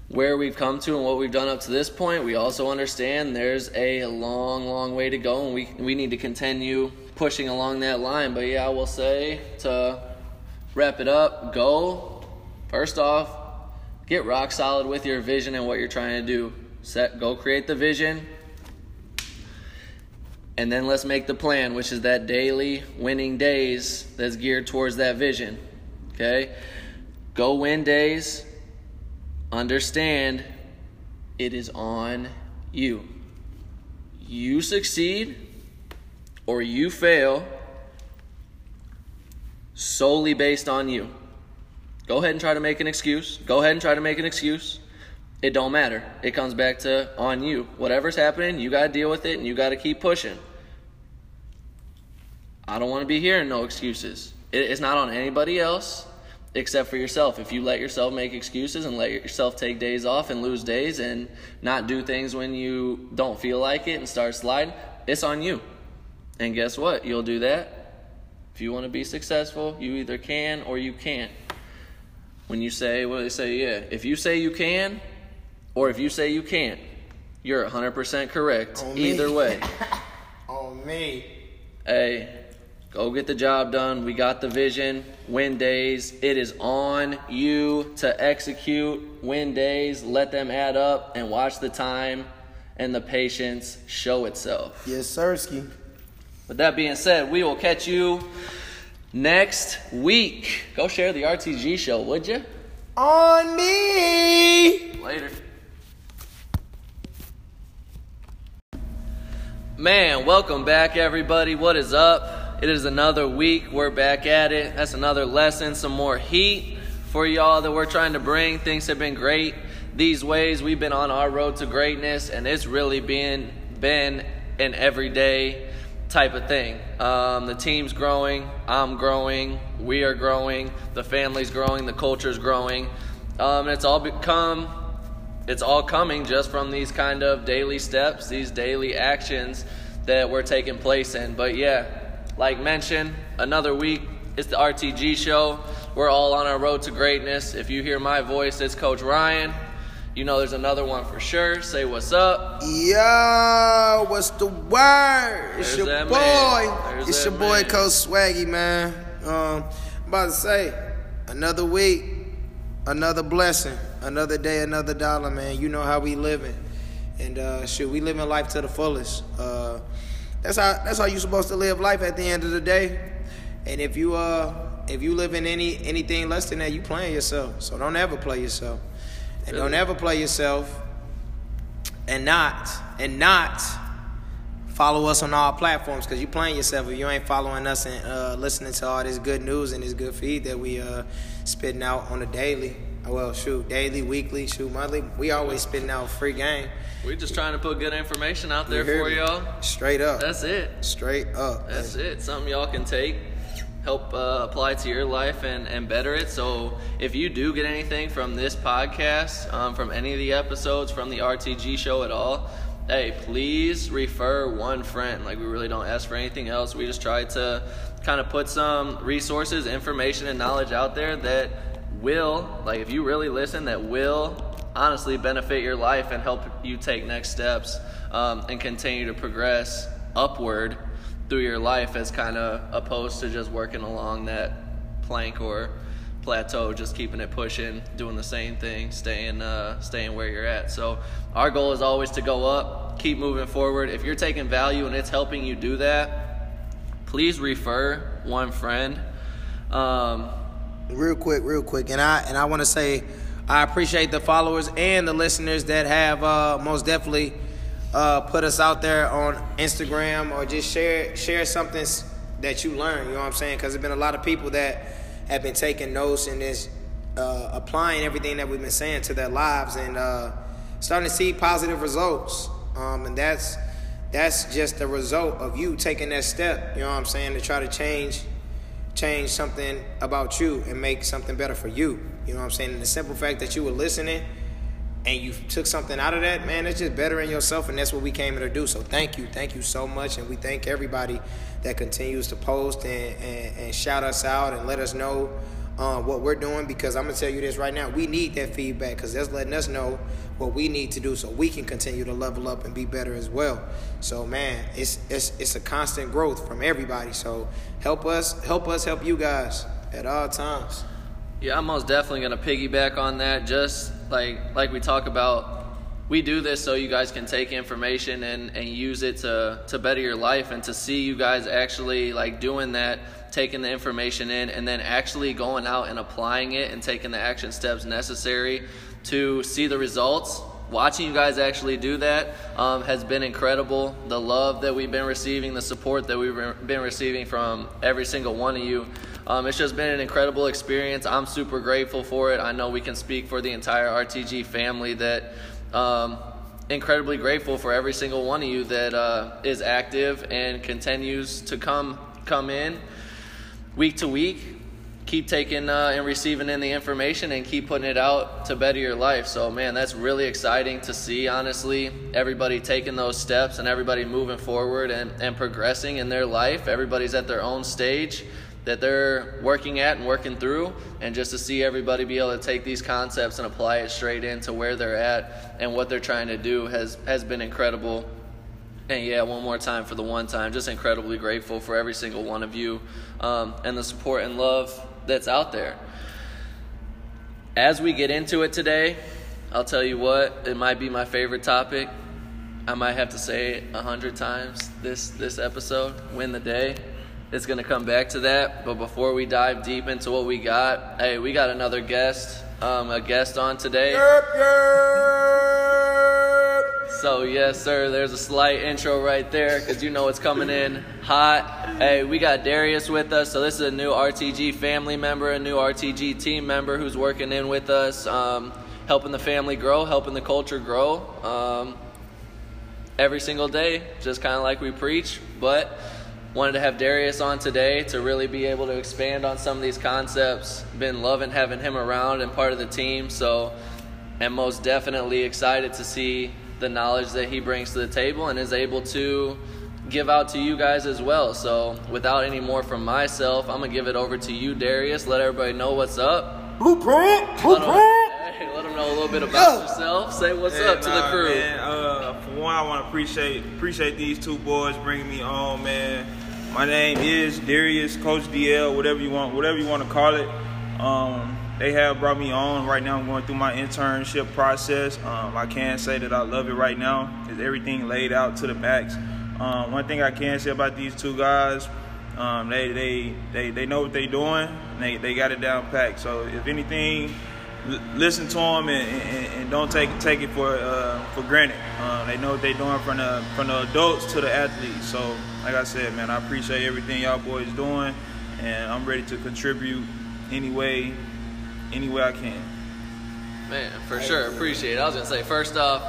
where we've come to and what we've done up to this point. We also understand there's a long, long way to go, and we we need to continue pushing along that line. But yeah, I will say to wrap it up, go first off, get rock solid with your vision and what you're trying to do. Set, go create the vision, and then let's make the plan, which is that daily winning days that's geared towards that vision. Okay? Go win days. Understand it is on you. You succeed or you fail solely based on you. Go ahead and try to make an excuse. Go ahead and try to make an excuse. It don't matter. It comes back to on you. Whatever's happening, you got to deal with it and you got to keep pushing. I don't want to be hearing no excuses. it's not on anybody else except for yourself. If you let yourself make excuses and let yourself take days off and lose days and not do things when you don't feel like it and start sliding, it's on you. And guess what? You'll do that. If you want to be successful, you either can or you can't. When you say, well, they say, yeah, if you say you can, or if you say you can't, you're 100% correct. On either me. way. on me. Hey, go get the job done. We got the vision. Win days. It is on you to execute. Win days. Let them add up and watch the time and the patience show itself. Yes, sirski. With that being said, we will catch you next week. Go share the RTG show, would you? On me. Later. Man, welcome back, everybody. What is up? It is another week. We're back at it. That's another lesson, some more heat for y'all that we're trying to bring. Things have been great these ways. We've been on our road to greatness, and it's really been been an everyday type of thing. Um, the team's growing, I'm growing, we are growing, the family's growing, the culture's growing. Um, and it's all become, it's all coming just from these kind of daily steps, these daily actions that we're taking place in. But yeah, like mentioned, another week. It's the RTG show. We're all on our road to greatness. If you hear my voice, it's Coach Ryan. You know there's another one for sure. Say what's up. Yo, what's the word? It's your boy. It's your boy, man. Coach Swaggy, man. Um, I'm about to say, another week, another blessing, another day, another dollar, man. You know how we living. And uh shoot, we living life to the fullest. Uh that's how that's how you supposed to live life at the end of the day. And if you uh if you live in any anything less than that, you playing yourself. So don't ever play yourself. And don't ever play yourself and not and not follow us on all platforms because you playing yourself if you ain't following us and uh, listening to all this good news and this good feed that we uh spitting out on a daily well shoot daily weekly shoot monthly we always spitting out free game We're just trying to put good information out there for me? y'all straight up that's it straight up that's it something y'all can take help uh, apply to your life and, and better it. So if you do get anything from this podcast, um, from any of the episodes, from the RTG show at all, hey, please refer one friend. Like we really don't ask for anything else. We just try to kind of put some resources, information, and knowledge out there that will, like if you really listen, that will honestly benefit your life and help you take next steps um, and continue to progress upward through your life as kind of opposed to just working along that plank or plateau, just keeping it pushing, doing the same thing, staying uh, staying where you're at. So our goal is always to go up, keep moving forward. If you're taking value and it's helping you do that, please refer one friend. Um, real quick, real quick, and I and I want to say I appreciate the followers and the listeners that have uh, most definitely uh, put us out there on Instagram or just share share something that you learn. You know what I'm saying? Because there's been a lot of people that have been taking notes and just uh, applying everything that we've been saying to their lives and uh, starting to see positive results. Um, and that's that's just the result of you taking that step. You know what I'm saying? To try to change change something about you and make something better for you. You know what I'm saying? And the simple fact that you were listening and you took something out of that, man, it's just bettering yourself, and that's what we came here to do. So thank you, thank you so much, and we thank everybody that continues to post and, and, and shout us out and let us know uh, what we're doing. Because I'm gonna tell you this right now, we need that feedback because that's letting us know what we need to do so we can continue to level up and be better as well. So man, it's it's it's a constant growth from everybody. So help us, help us, help you guys at all times. Yeah, I'm most definitely gonna piggyback on that. Just like like we talk about, we do this so you guys can take information and, and use it to to better your life and to see you guys actually like doing that, taking the information in, and then actually going out and applying it and taking the action steps necessary to see the results watching you guys actually do that um, has been incredible. The love that we've been receiving, the support that we've been receiving from every single one of you. Um, it's just been an incredible experience. I'm super grateful for it. I know we can speak for the entire RTG family that um, incredibly grateful for every single one of you that uh, is active and continues to come come in week to week keep taking uh, and receiving in the information and keep putting it out to better your life. So, man, that's really exciting to see, honestly. Everybody taking those steps and everybody moving forward and, and progressing in their life. Everybody's at their own stage that they're working at and working through. And just to see everybody be able to take these concepts and apply it straight into where they're at and what they're trying to do has, has been incredible. And yeah, one more time for the one time, just incredibly grateful for every single one of you um, and the support and love that's out there. As we get into it today, I'll tell you what, it might be my favorite topic. I might have to say it a hundred times this this episode. Win the day. It's gonna come back to that. But before we dive deep into what we got, hey, we got another guest, um, a guest on today. So yes, sir. There's a slight intro right there because you know it's coming in hot. Hey, we got Darius with us. So this is a new RTG family member, a new RTG team member who's working in with us, um, helping the family grow, helping the culture grow. Um, every single day, just kind of like we preach. But wanted to have Darius on today to really be able to expand on some of these concepts. Been loving having him around and part of the team. So, am most definitely excited to see the knowledge that he brings to the table and is able to give out to you guys as well. So, without any more from myself, I'm gonna give it over to you, Darius. Let everybody know what's up. Blueprint, Let blueprint. them, hey, let them know a little bit about Yeah. yourself. Say what's Yeah, up to the crew. Man, uh, for one, I want to appreciate appreciate these two boys bringing me on, man. My name is Darius, Coach DL, whatever you want, whatever you want to call it. Um, they have brought me on. Right now, I'm going through my internship process. Um, I can say that I love it right now. Is everything laid out to the max. Um, one thing I can say about these two guys, um, they, they they they know what they're doing. They they got it down packed. So if anything l- listen to them and, and, and don't take take it for uh, for granted. Uh, they know what they're doing from the from the adults to the athletes. So, like I said, man, I appreciate everything y'all boys doing, and I'm ready to contribute any way, any way I can. Man, for sure, appreciate it. I was gonna say, first off,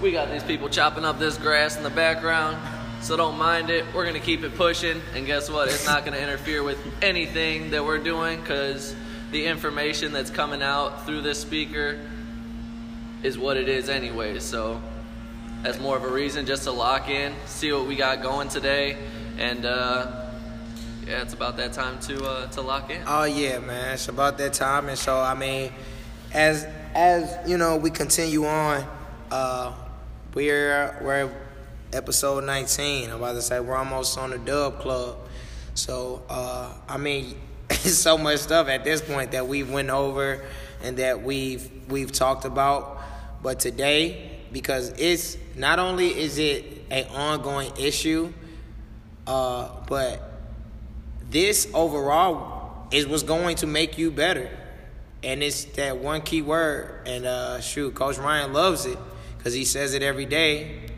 we got these people chopping up this grass in the background, so don't mind it. We're gonna keep it pushing, and guess what? It's not gonna interfere with anything that we're doing because the information that's coming out through this speaker is what it is, anyway. So that's more of a reason just to lock in, see what we got going today, and uh, yeah, it's about that time to uh, to lock in. Oh yeah, man. It's about that time, and so I mean, as as you know, we continue on. Uh, we're we're episode 19. I'm about to say we're almost on the Dub Club. So uh, I mean, it's so much stuff at this point that we've went over and that we've we've talked about. But today, because it's not only is it an ongoing issue, uh, but this overall is what's going to make you better. And it's that one key word. And uh, shoot, Coach Ryan loves it because he says it every day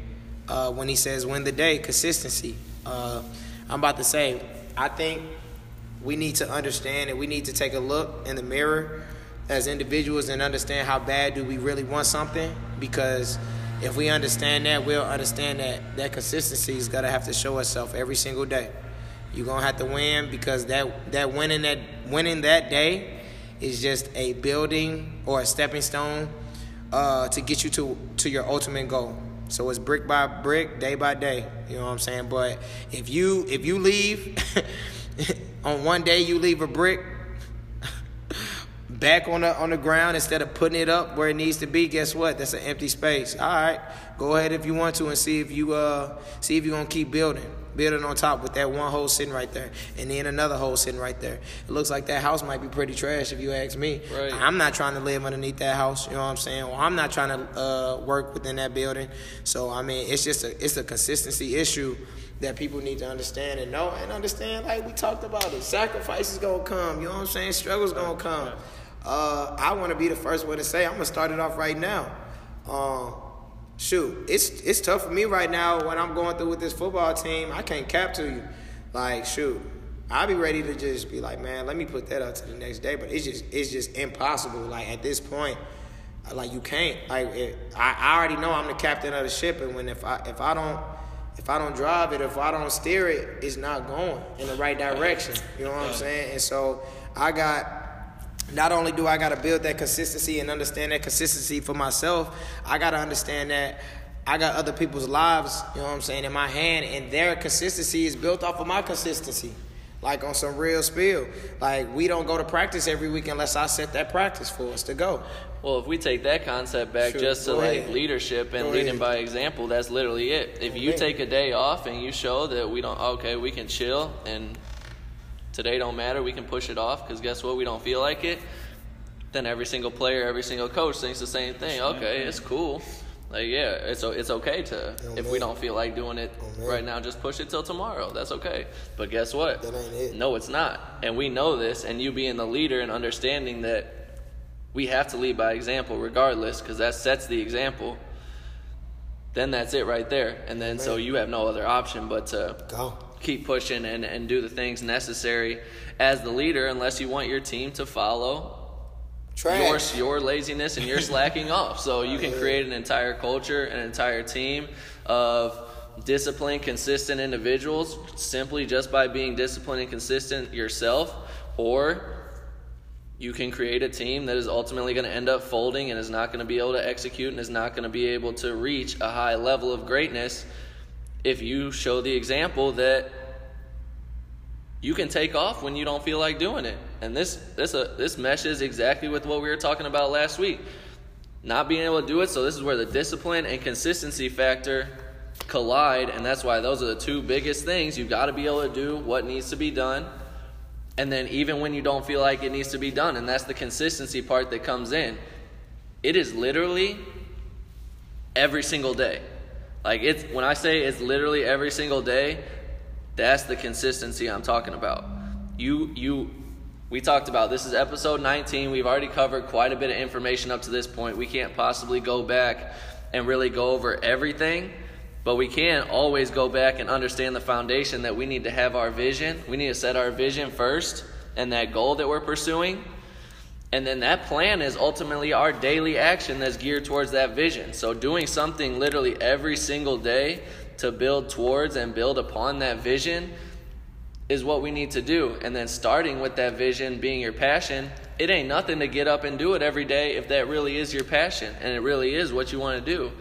uh, when he says win the day consistency. Uh, I'm about to say, I think we need to understand and we need to take a look in the mirror as individuals and understand how bad do we really want something because if we understand that we'll understand that that consistency is going to have to show itself every single day. You're going to have to win because that that winning that winning that day is just a building or a stepping stone uh, to get you to to your ultimate goal. So it's brick by brick day by day you know what i'm saying? But if you if you leave on one day you leave a brick back on the on the ground instead of putting it up where it needs to be, guess what? That's an empty space. All right, go ahead if you want to and see if you uh see if you're gonna keep building, building on top with that one hole sitting right there, and then another hole sitting right there. It looks like that house might be pretty trash if you ask me. Right. I'm not trying to live underneath that house. You know what I'm saying? Or I'm not trying to uh, work within that building. So I mean, it's just a it's a consistency issue that people need to understand and know and understand. Like we talked about it, sacrifice is gonna come. You know what I'm saying? Struggles gonna come. Uh, I want to be the first one to say I'm gonna start it off right now. Um, shoot, it's it's tough for me right now when I'm going through with this football team. I can't cap to you, like shoot. I'll be ready to just be like, man, let me put that up to the next day. But it's just it's just impossible. Like at this point, like you can't. Like it, I, I already know I'm the captain of the ship, and when if I if I don't if I don't drive it, if I don't steer it, it's not going in the right direction. You know what I'm saying? And so I got not only do I got to build that consistency and understand that consistency for myself, I got to understand that I got other people's lives, you know what I'm saying, in my hand, and their consistency is built off of my consistency. Like on some real spill. Like we don't go to practice every week unless I set that practice for us to go. Well, if we take that concept back just to go like ahead. leadership and Go leading ahead. by example, that's literally it. If you ahead. take a day off and you show that we don't, okay, we can chill and today don't matter, we can push it off because guess what, we don't feel like it. Then every single player, every single coach thinks the same thing. Okay, it's cool. Like yeah, it's it's okay to if we don't feel like doing it right now, just push it till tomorrow. That's okay. But guess what? That ain't it. No, it's not. And we know this. And you being the leader and understanding that we have to lead by example regardless because that sets the example then that's it right there. And then so you have no other option but to Go. Keep pushing and, and do the things necessary as the leader unless you want your team to follow your your laziness and your slacking off. So you can create an entire culture, an entire team of disciplined, consistent individuals simply just by being disciplined and consistent yourself, or you can create a team that is ultimately going to end up folding and is not going to be able to execute and is not going to be able to reach a high level of greatness if you show the example that you can take off when you don't feel like doing it. And this this uh, this meshes exactly with what we were talking about last week. Not being able to do it, so this is where the discipline and consistency factor collide, and that's why those are the two biggest things. You've got to be able to do what needs to be done, and then even when you don't feel like it needs to be done, and that's the consistency part that comes in. It is literally every single day. Like it's when I say it's literally every single day, that's the consistency I'm talking about. You you we talked about this is episode 19. We've already covered quite a bit of information up to this point. We can't possibly go back and really go over everything, but we can always go back and understand the foundation that we need to have our vision. We need to set our vision first and that goal that we're pursuing. And then that plan is ultimately our daily action that's geared towards that vision. So, doing something literally every single day to build towards and build upon that vision is what we need to do. And then, starting with that vision being your passion, it ain't nothing to get up and do it every day if that really is your passion and it really is what you want to do.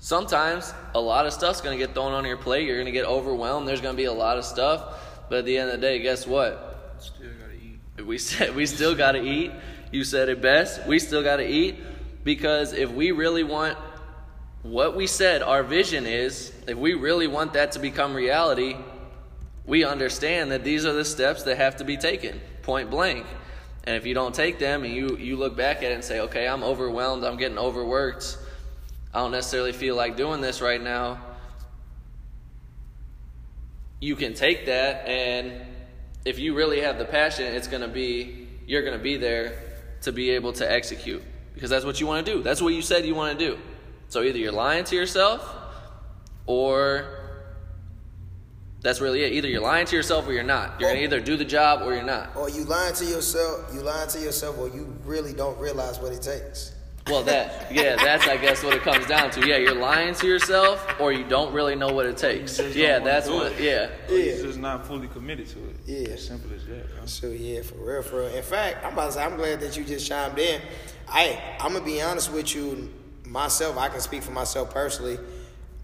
Sometimes a lot of stuff's going to get thrown on your plate. You're going to get overwhelmed. There's going to be a lot of stuff. But at the end of the day, guess what? We said we still got to eat. You said it best. We still got to eat because if we really want what we said our vision is, if we really want that to become reality, we understand that these are the steps that have to be taken, point blank. And if you don't take them and you you look back at it and say, "Okay, I'm overwhelmed. I'm getting overworked. I don't necessarily feel like doing this right now." you can take that and if you really have the passion it's going to be you're going to be there to be able to execute. Because that's what you want to do. That's what you said you want to do. So either you're lying to yourself or that's really it. Either you're lying to yourself or you're not. You're going to oh. either do the job or you're not. Or you lying to yourself, you lying to yourself, or you really don't realize what it takes. Well that yeah that's i guess what it comes down to yeah you're lying to yourself or you don't really know what it takes yeah that's what it. yeah Or Yeah. You're just not fully committed to it. Yeah. As simple as that. bro. So yeah, for real, for real. In fact, I'm about to say I'm glad that you just chimed in. I I'm gonna be honest with you, myself. I can speak for myself personally.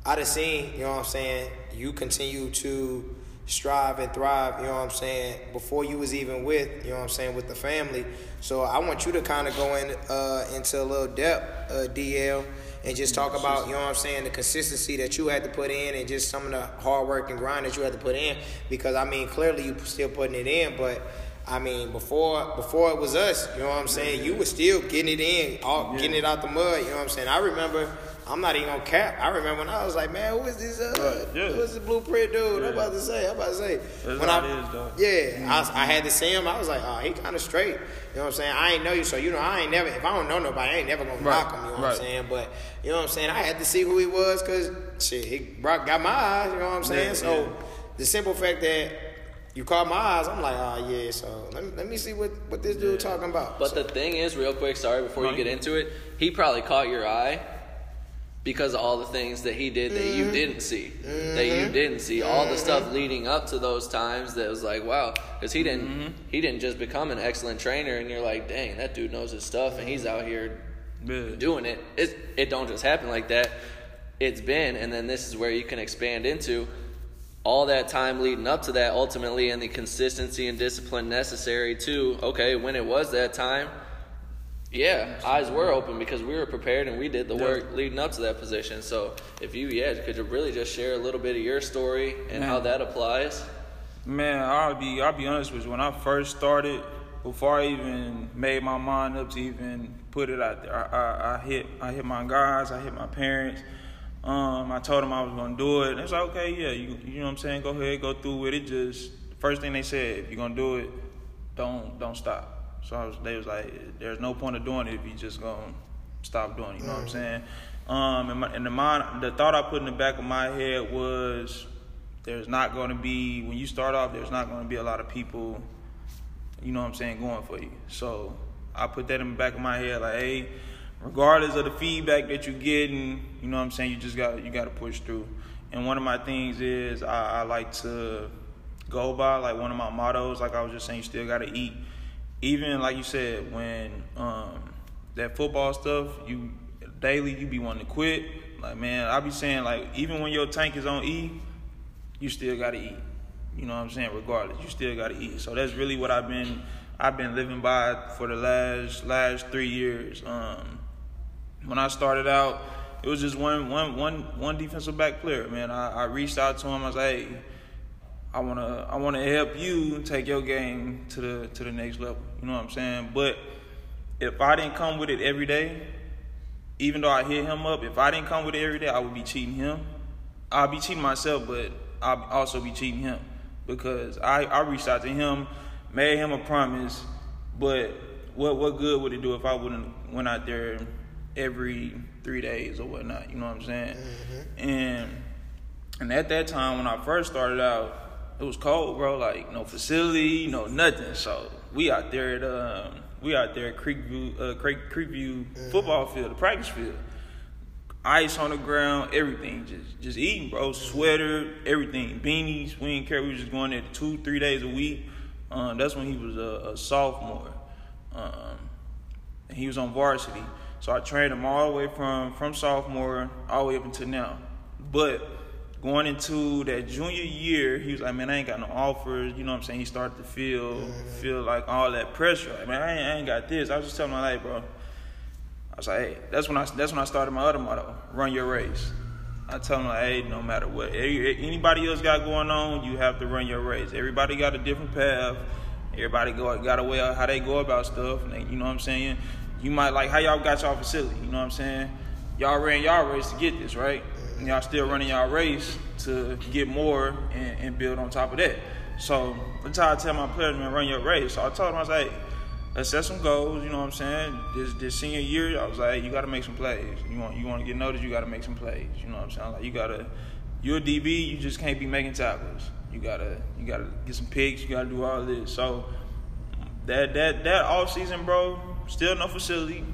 I done seen, you know what I'm saying. You continue to strive and thrive. You know what I'm saying. Before you was even with, you know what I'm saying, with the family. So I want you to kind of go in uh, into a little depth, uh, DL. And just talk about, you know what I'm saying, the consistency that you had to put in and just some of the hard work and grind that you had to put in. Because I mean, clearly you still putting it in, but I mean, before before it was us, you know what I'm saying, you were still getting it in, all, Yeah. getting it out the mud, you know what I'm saying. I remember, I'm not even gonna cap. I remember when I was like, man, who is this? Uh, Right, yeah. Who is this blueprint dude? I'm about to say, I'm about to say. That's when how I, it is, dog. Yeah, I, was- I had to see him. I was like, oh, he kind of straight. You know what I'm saying? I ain't know you, so you know, I ain't never. If I don't know nobody, I ain't never gonna Right, knock him. You know what I'm saying? But you know what I'm saying? I had to see who he was because shit, he brought got my eyes. You know what I'm saying? Yeah, so yeah. the simple fact that you caught my eyes, I'm like, oh yeah. So let me, let me see what what this dude talking about. But So- the thing is, real quick, sorry, before you get into it, he probably caught your eye because of all the things that he did that Mm-hmm. you didn't see. That you didn't see. All the stuff leading up to those times that was like, wow, because he didn't Mm-hmm. he didn't just become an excellent trainer, and you're like, dang, that dude knows his stuff, and he's out here Yeah. doing it. It it don't just happen like that. It's been, and then this is where you can expand into all that time leading up to that ultimately and the consistency and discipline necessary to okay when it was that time yeah eyes were open because we were prepared and we did the Yeah. work leading up to that position so if you yeah could you really just share a little bit of your story and how that applies Man, I'll be I'll be honest with you. When I first started, before I even made my mind up to even put it out there, I, I, I hit I hit my guys, I hit my parents. Um, I told them I was gonna do it. And it's like, okay, yeah, you you know what I'm saying. Go ahead, go through with it. Just first thing they said, if you're gonna do it, don't don't stop. So I was, they was like, there's no point of doing it if you just gonna stop doing. it, You know what I'm saying? Um, and, my, and the mind, the thought I put in the back of my head was, there's not going to be when you start off, there's not going to be a lot of people, you know what I'm saying, going for you. So I put that in the back of my head, like, hey, regardless of the feedback that you're getting, you know what I'm saying, you just got you got to push through. And one of my things is I, I like to go by like one of my mottos, like I was just saying, you still got to eat. Even like you said, when um, that football stuff, you daily you be wanting to quit. Like man, I be saying like even when your tank is on E, you still gotta eat. You know what I'm saying? Regardless, you still gotta eat. So that's really what I've been I've been living by for the last last three years. Um, when I started out, it was just one one one one defensive back player. Man, I, I reached out to him. I was like, hey, I wanna I wanna help you take your game to the to the next level. You know what I'm saying? But if I didn't come with it every day, even though I hit him up, if I didn't come with it every day, I would be cheating him. I'll be cheating myself, but I'll also be cheating him because I, I reached out to him, made him a promise, but what what good would it do if I wouldn't went out there every three days or whatnot? You know what I'm saying? Mm-hmm. And and at that time when I first started out, it was cold, bro. Like no facility, no nothing. So we out there at um, we out there at Creekview, uh, Creek, Creekview mm-hmm. football field, the practice field. Ice on the ground, everything, just just eating, bro. Sweater, everything, beanies. We didn't care. We was just going there two, three days a week. Um, that's when he was a, a sophomore, um, and he was on varsity. So I trained him all the way from from sophomore all the way up until now. But going into that junior year, he was like, man, I ain't got no offers. You know what I'm saying? He started to feel feel like all that pressure. Like, man, I ain't, I ain't got this. I was just telling my like, bro. I was like, hey, that's when I that's when I started my other motto: run your race. I tell him like, hey, no matter what anybody else got going on, you have to run your race. Everybody got a different path. Everybody go got a way of how they go about stuff. And they, you know what I'm saying? You might like how y'all got y'all facility. You know what I'm saying? Y'all ran y'all race to get this right and y'all still running y'all race to get more and, and, build on top of that. So that's how I tell my players, man, run your race. So I told them, I was like, let's set some goals. You know what I'm saying? This this senior year, I was like, you got to make some plays. You want you want to get noticed, you got to make some plays. You know what I'm saying? Like you gotta, you're a DB, you just can't be making tackles. You gotta you gotta get some picks. You gotta do all this. So that that that off season, bro, still no facility.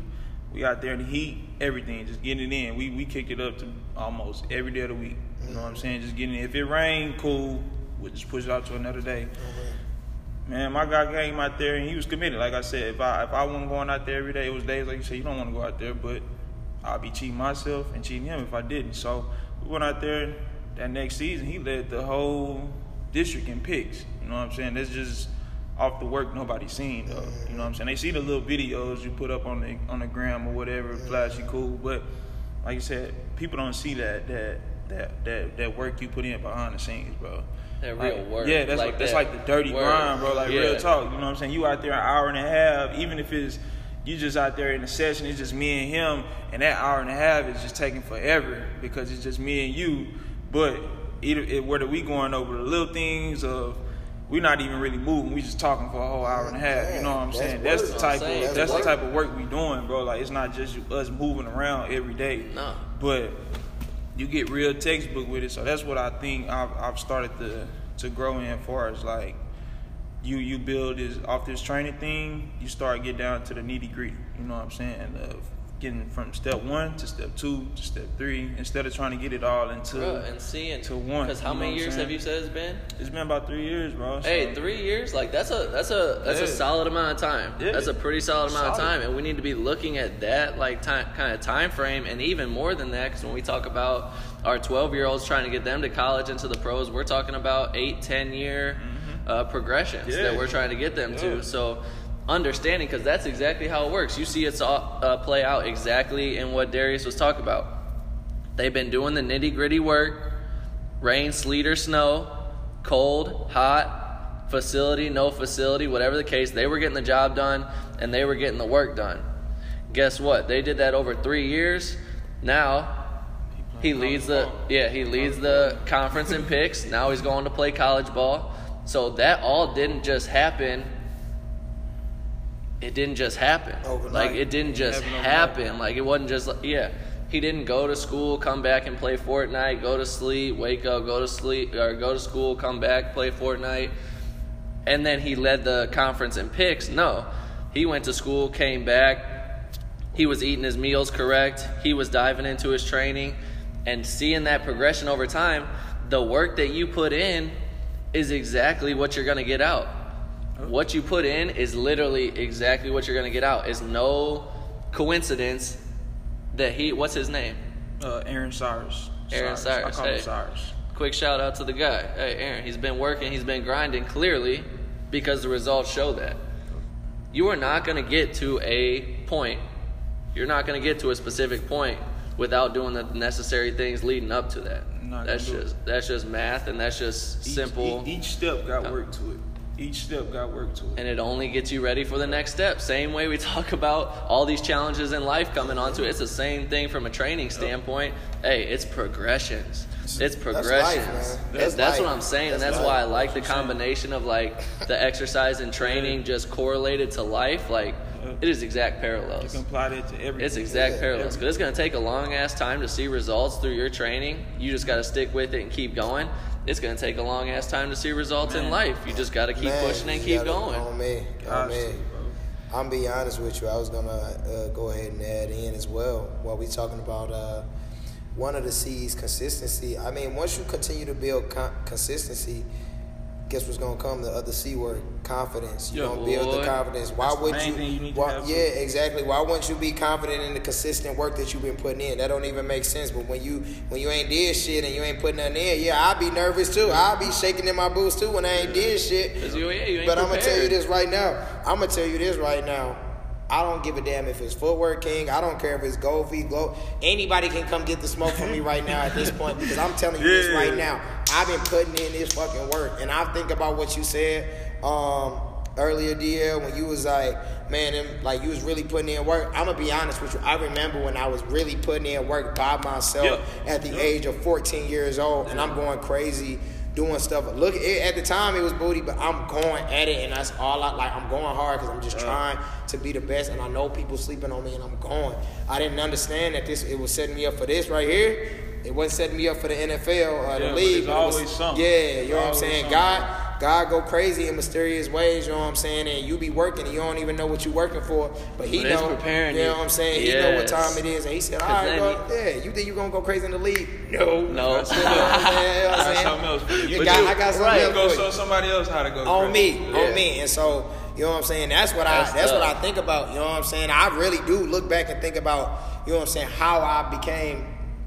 We out there in the heat, everything, just getting it in. We we kicked it up to almost every day of the week. You know what I'm saying? Just getting it. If it rained, cool. We'll just push it out to another day. Man, my guy came out there and he was committed. Like I said, if I if I wasn't going out there every day, it was days like you said, you don't want to go out there, but I'll be cheating myself and cheating him if I didn't. So we went out there that next season. He led the whole district in picks. You know what I'm saying? That's just off the work nobody's seen though. You know what I'm saying? They see the little videos you put up on the on the gram or whatever, flashy cool, but like you said, people don't see that that that that that work you put in behind the scenes, bro. That real like, work. Yeah, that's like, that's like the dirty work. grind, bro. Like yeah. real talk. You know what I'm saying? You out there an hour and a half, even if it's you just out there in the session, it's just me and him, and that hour and a half is just taking forever because it's just me and you. But either it, whether we going over the little things of we're not even really moving. We just talking for a whole hour and a half. You know what I'm saying? That's, the type of that's, that's the type of work we doing, bro. Like it's not just us moving around every day. No. But you get real textbook with it. So that's what I think I've, I've started to to grow in far as like you you build is off this training thing. You start get down to the nitty gritty. You know what I'm saying? Of getting from step one to step two to step three instead of trying to get it all into bro, and seeing to one. Because how many years have you said it's been? It's been about three years, bro. So. Hey, three years? Like that's a that's a that's yeah. a solid amount of time. Yeah. That's a pretty solid amount solid. of time, and we need to be looking at that like time kind of time frame, and even more than that. Because when we talk about our 12 year olds trying to get them to college into the pros, we're talking about eight, 10 year mm-hmm. uh, progressions yeah. that we're trying to get them to. So understanding because that's exactly how it works. You see it uh, play out exactly in what Darius was talking about. They've been doing the nitty gritty work rain, sleet, or snow, cold, hot, facility, no facility, whatever the case. They were getting the job done and they were getting the work done. Guess what? They did that over three years. Now, he leads the yeah he leads the conference in picks. Now he's going to play college ball. So that all didn't just happen it didn't just happen. Overnight. Like it didn't just happen. Like it wasn't just yeah. He didn't go to school, come back and play Fortnite, go to sleep, wake up, go to sleep, or go to school, come back, play Fortnite, and then he led the conference in picks. No, he went to school, came back, he was eating his meals correct, he was diving into his training, and seeing that progression over time. The work that you put in is exactly what you're going to get out. What you put in is literally exactly what you're going to get out. It's no coincidence that he, what's his name? Uh, Aaron Cyrus. Aaron Cyrus, I call him hey. Cyrus. Quick shout out to the guy. Hey, Aaron, he's been working, he's been grinding clearly because the results show that. You are not going to get to a point, you're not going to get to a specific point without doing the necessary things leading up to that. That's just that's just math and that's just Each- simple Each, each step got work to it. Each step got work to it. and it only gets you ready for the next step. Same way we talk about all these challenges in life coming onto it. It's the same thing from a training standpoint. Hey, it's progressions. It's progressions. man. That's, That's what. I'm saying, and That's that's why I like the combination of like the exercise and training just correlated to life. Like it is exact You parallels. can apply that to everything. It's exact Yeah, parallels because it's going to take a long ass time to see results through your training. You just got to stick with it and keep going. It's going to take a long ass time to see results in life. You just got to keep Man, pushing and keep gotta- going. On me, on me. I'm be honest with you. I was gonna uh, go ahead and add in as well while we talking about uh, one of the C's, consistency. I mean, once you continue to build con- consistency, guess what's gonna come? The other C word, confidence. You Yeah, don't build the confidence. Why That's would you? you why, yeah, exactly. Why wouldn't you be confident in the consistent work that you've been putting in? That don't even make sense. But when you when you ain't did shit and you ain't putting nothing in, yeah, I'll be nervous too. I'll be shaking in my boots too when I ain't did shit. you- yeah, you ain't but I'm gonna tell you this right now. I'm gonna tell you this right now. I don't give a damn if it's footwork king. I don't care if it's gold feet, glow. Anybody can come get the smoke from me right now at this point because I'm telling you this right now. I've been putting in this fucking work, and I think about what you said um, earlier, DL, when you was like, man, them, like you was really putting in work. I'm gonna be honest with you. I remember when I was really putting in work by myself Yeah. at the Yeah. age of 14 years old, and I'm going crazy doing stuff. Look, it, at the time it was booty, but I'm going at it, and that's all I like. I'm going hard because I'm just trying to be the best, and I know people sleeping on me, and I'm going. I didn't understand that this it was setting me up for this right here. It wasn't setting me up for the NFL or Yeah, the league. it's but it was- something. Yeah, you know what I'm saying. something. God, God go crazy in mysterious ways. You know what I'm saying, and you be working, and you don't even know what you're working for, but He But know. preparing you know what I'm saying. He know what time it is, and He said, "All right, bro. Yeah, you think you gonna go crazy in the league? No, No. You know what I'm saying? You know what I'm I got something else you. Got- I got something right. else Go show somebody else how to go. on crazy. me, Yeah. on me. And so, you know what I'm saying? That's what That's I that's what I think about. You know what I'm saying? I really do look back and think about, you know what I'm saying, how I became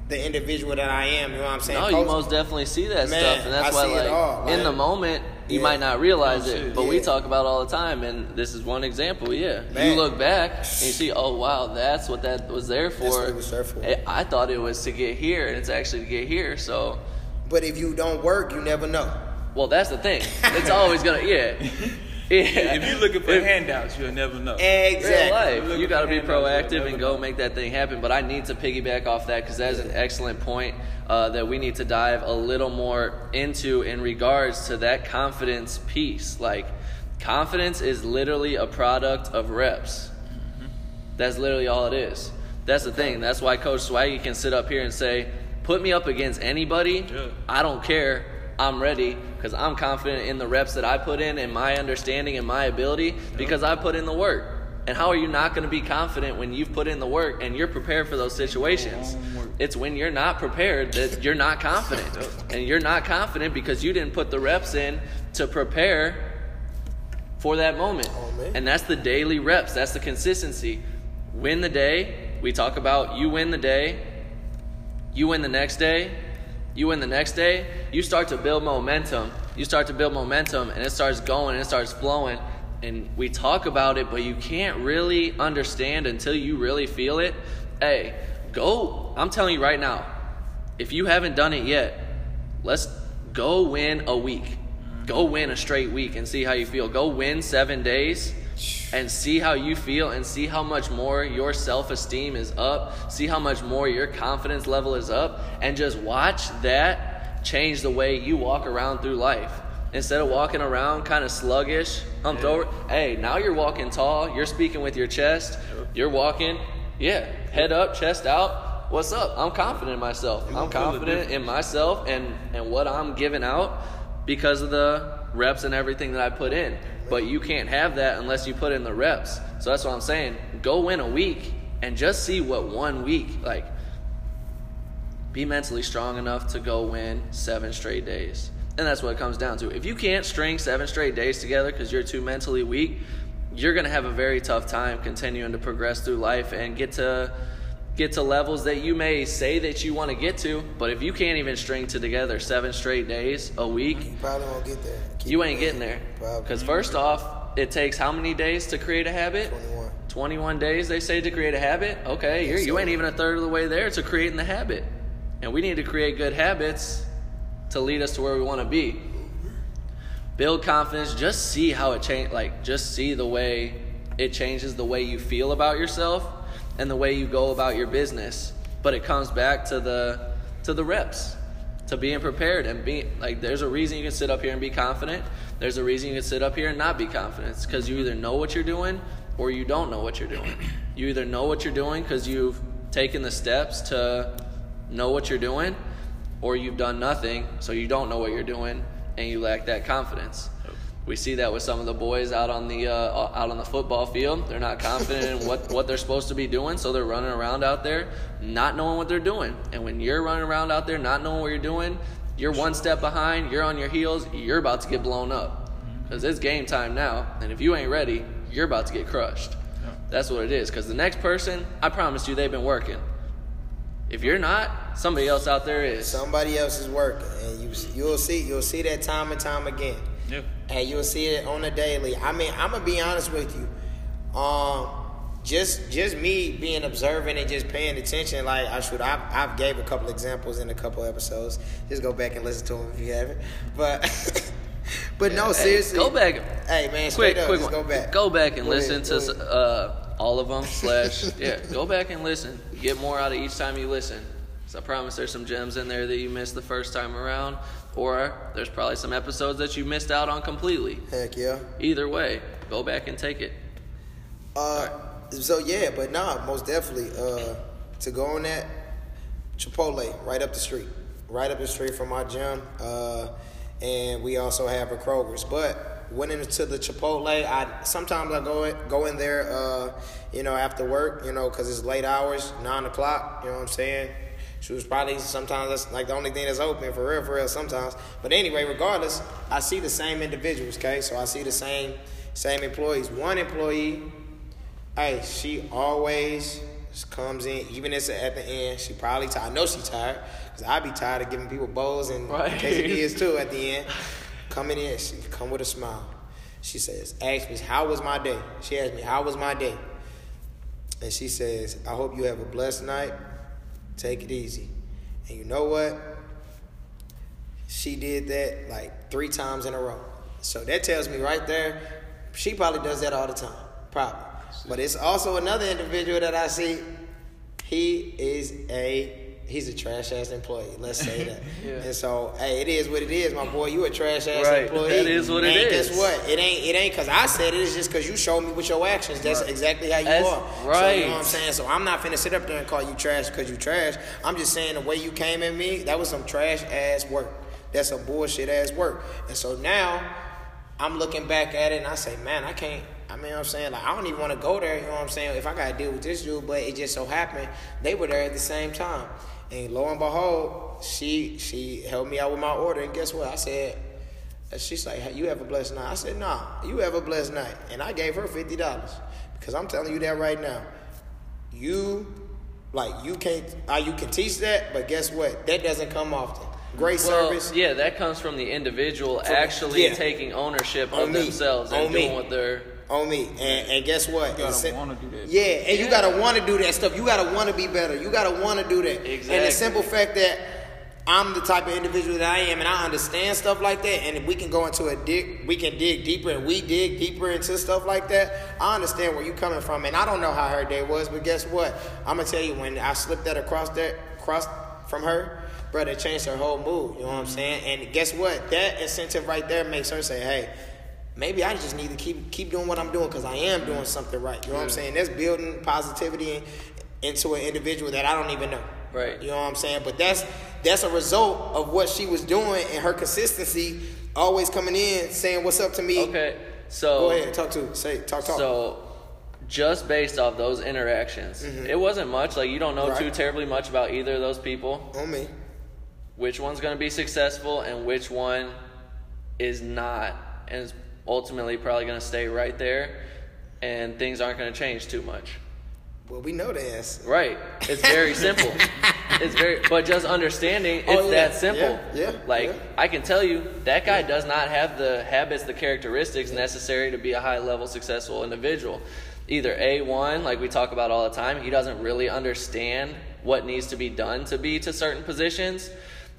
the individual that I am. You know what I'm saying? No, you most definitely see that Man, stuff, and that's I why, see it like, in the moment, you Yeah. might not realize No it, but we talk about it all the time, and this is one example. Yeah, Man. you look back and you see, oh wow, that's what that was there for. That's what it was there for. I- I thought it was to get here, and it's actually to get here. So, But if you don't work, you never know. well, that's the thing. It's always gonna, yeah, yeah. If you're looking for If- handouts, you'll never know. Exactly. real life. You got to be proactive and go know. make that thing happen. But I need to piggyback off that because that's an excellent point uh, that we need to dive a little more into in regards to that confidence piece. Like, confidence is literally a product of reps. That's literally all it is. That's the thing. That's why Coach Swaggy can sit up here and say, "Put me up against anybody. Yeah. I don't care. I'm ready because I'm confident in the reps that I put in and my understanding and my ability because I put in the work." And how are you not going to be confident when you've put in the work and you're prepared for those situations? It's when you're not prepared that you're not confident. And you're not confident because you didn't put the reps in to prepare for that moment. Oh. And that's the daily reps. That's the consistency. Win the day. We talk about you win the day. You win the next day. You win the next day. You start to build momentum. You start to build momentum and it starts going and it starts flowing. And we talk about it, but you can't really understand until you really feel it. Hey, go. I'm telling you right now, if you haven't done it yet, let's go win a week. Go win a straight week and see how you feel. Go win seven days and see how you feel and see how much more your self esteem is up. See how much more your confidence level is up. And just watch that change the way you walk around through life. Instead of walking around kind of sluggish, humped Yeah. over, hey, now you're walking tall. You're speaking with your chest. You're walking, yeah, head up, chest out. what's up? I'm confident in myself. I'm confident in myself and and what I'm giving out because of the reps and everything that I put in. But you can't have that unless you put in the reps. So that's what I'm saying. Go win a week and just see what one week like be mentally strong enough to go win seven straight days. And that's what it comes down to. If you can't string seven straight days together because you're too mentally weak, you're going to have a very tough time continuing to progress through life and get to get to levels that you may say that you want to get to, but if you can't even string to together seven straight days a week, You probably won't get there. Keep you ain't getting there. Because first off, it takes how many days to create a habit? 21. 21 days they say to create a habit. Okay, you're, you ain't even a third of the way there to creating the habit. And we need to create good habits to lead us to where we want to be. Build confidence, just see how it change like just see the way it changes the way you feel about yourself and the way you go about your business. But it comes back to the to the reps, to being prepared and being like there's a reason you can sit up here and be confident. There's a reason you can sit up here and not be confident. Because you either know what you're doing or you don't know what you're doing. You either know what you're doing because you've taken the steps to know what you're doing, or you've done nothing, so you don't know what you're doing and you lack that confidence. We see that with some of the boys out on the uh, out on the football field. They're not confident in what, what they're supposed to be doing, so they're running around out there not knowing what they're doing. And when you're running around out there not knowing what you're doing, you're one step behind, you're on your heels, you're about to get blown up. Because it's game time now, and if you ain't ready, you're about to get crushed. That's what it is. Because the next person, I promise you, they've been working. If you're not, somebody else out there is. Somebody else is working, and you you'll see you'll see that time and time again, Yeah. And you'll see it on a daily. I mean, I'm gonna be honest with you. Um, just just me being observant and just paying attention. Like I should, I've, I've gave a couple examples in a couple episodes. Just go back and listen to them if you haven't. But but no, Hey, seriously, go back. Hey man, quick, up, quick just one. go back. Go back and Go listen ahead, to uh, all of them. Slash, yeah. Go back and listen. Get more out of each time you listen. So I promise there's some gems in there that you missed the first time around, or there's probably some episodes that you missed out on completely. Heck yeah. Either way, go back and take it. Uh, so yeah, but nah, most definitely. Uh, to go on that Chipotle right up the street, right up the street from our gym. Uh, and we also have a Kroger's. But went into the Chipotle. I sometimes I go in, go in there, uh, you know, after work, you know, because it's late hours, nine o'clock. You know what I'm saying? She was probably sometimes that's like the only thing that's open for real, for real. Sometimes, but anyway, regardless, I see the same individuals. Okay, so I see the same same employees. One employee Hey, she always comes in, even if it's at the end. She probably tired. I know she tired because I be tired of giving people bowls and Right. quesadillas too at the end. Coming in, she come with a smile. She says, "Ask me how was my day." She asked me, "How was my day?" And she says, "I hope you have a blessed night. Take it easy." And you know what? She did that like three times in a row. So that tells me right there, she probably does that all the time. Probably. But it's also another individual that I see. He is a he's a trash ass employee. Let's say that. Yeah. And so, hey, it is what it is, my boy. You a trash ass Right. employee. That is what it and is. Guess what? It ain't it ain't because I said it. It's just because you showed me with your actions. That's exactly how you That's are. So, you know what I'm saying? So I'm not finna sit up there and call you trash because you trash. I'm just saying the way you came at me, that was some trash ass work. That's some bullshit ass work. And so now I'm looking back at it and I say, man, I can't. I mean, I'm saying, like, I don't even want to go there. You know what I'm saying? If I got to deal with this dude, but it just so happened they were there at the same time. And lo and behold, she she helped me out with my order. And guess what? I said, she's like, hey, you have a blessed night. I said, nah, you have a blessed night. And I gave her fifty dollars because I'm telling you that right now. You, like, you can't. Uh, you can teach that, but guess what? That doesn't come often. Great Well, service. yeah, that comes from the individual From- actually yeah. taking ownership On of me. themselves On and me. doing what they're. On me. And, and guess what? You gotta It's- wanna do that. Yeah, and you gotta want to do that stuff. You gotta want to be better. You gotta want to do that. And the simple fact that I'm the type of individual that I am, and I understand stuff like that, and if we can go into a dig, we can dig deeper, and we dig deeper into stuff like that. I understand where you coming from, and I don't know how her day was, but guess what? I'm gonna tell you when I slipped that across that across from her. Brother, it changed her whole mood. You know what I'm saying? And guess what? That incentive right there makes her say, "Hey, maybe I just need to keep keep doing what I'm doing because I am doing something right. You know what I'm saying? That's building positivity in- into an individual that I don't even know. Right. You know what I'm saying? But that's that's a result of what she was doing and her consistency, always coming in saying what's up to me. Okay, so Go ahead, talk to say talk talk. So, just based off those interactions, it wasn't much. Like you don't know too Mm-hmm. Terribly much about either of those people. on me. Which one's going to be successful and which one is not, and is ultimately probably going to stay right there, and things aren't going to change too much. Well, we know answer. Right. It's very simple. It's very, but just understanding it's Oh, yeah, that simple. yeah, yeah, Like yeah. I can tell you, that guy does not have the habits, the characteristics necessary to be a high level successful individual. Either a one, like we talk about all the time, he doesn't really understand what needs to be done to be to certain positions,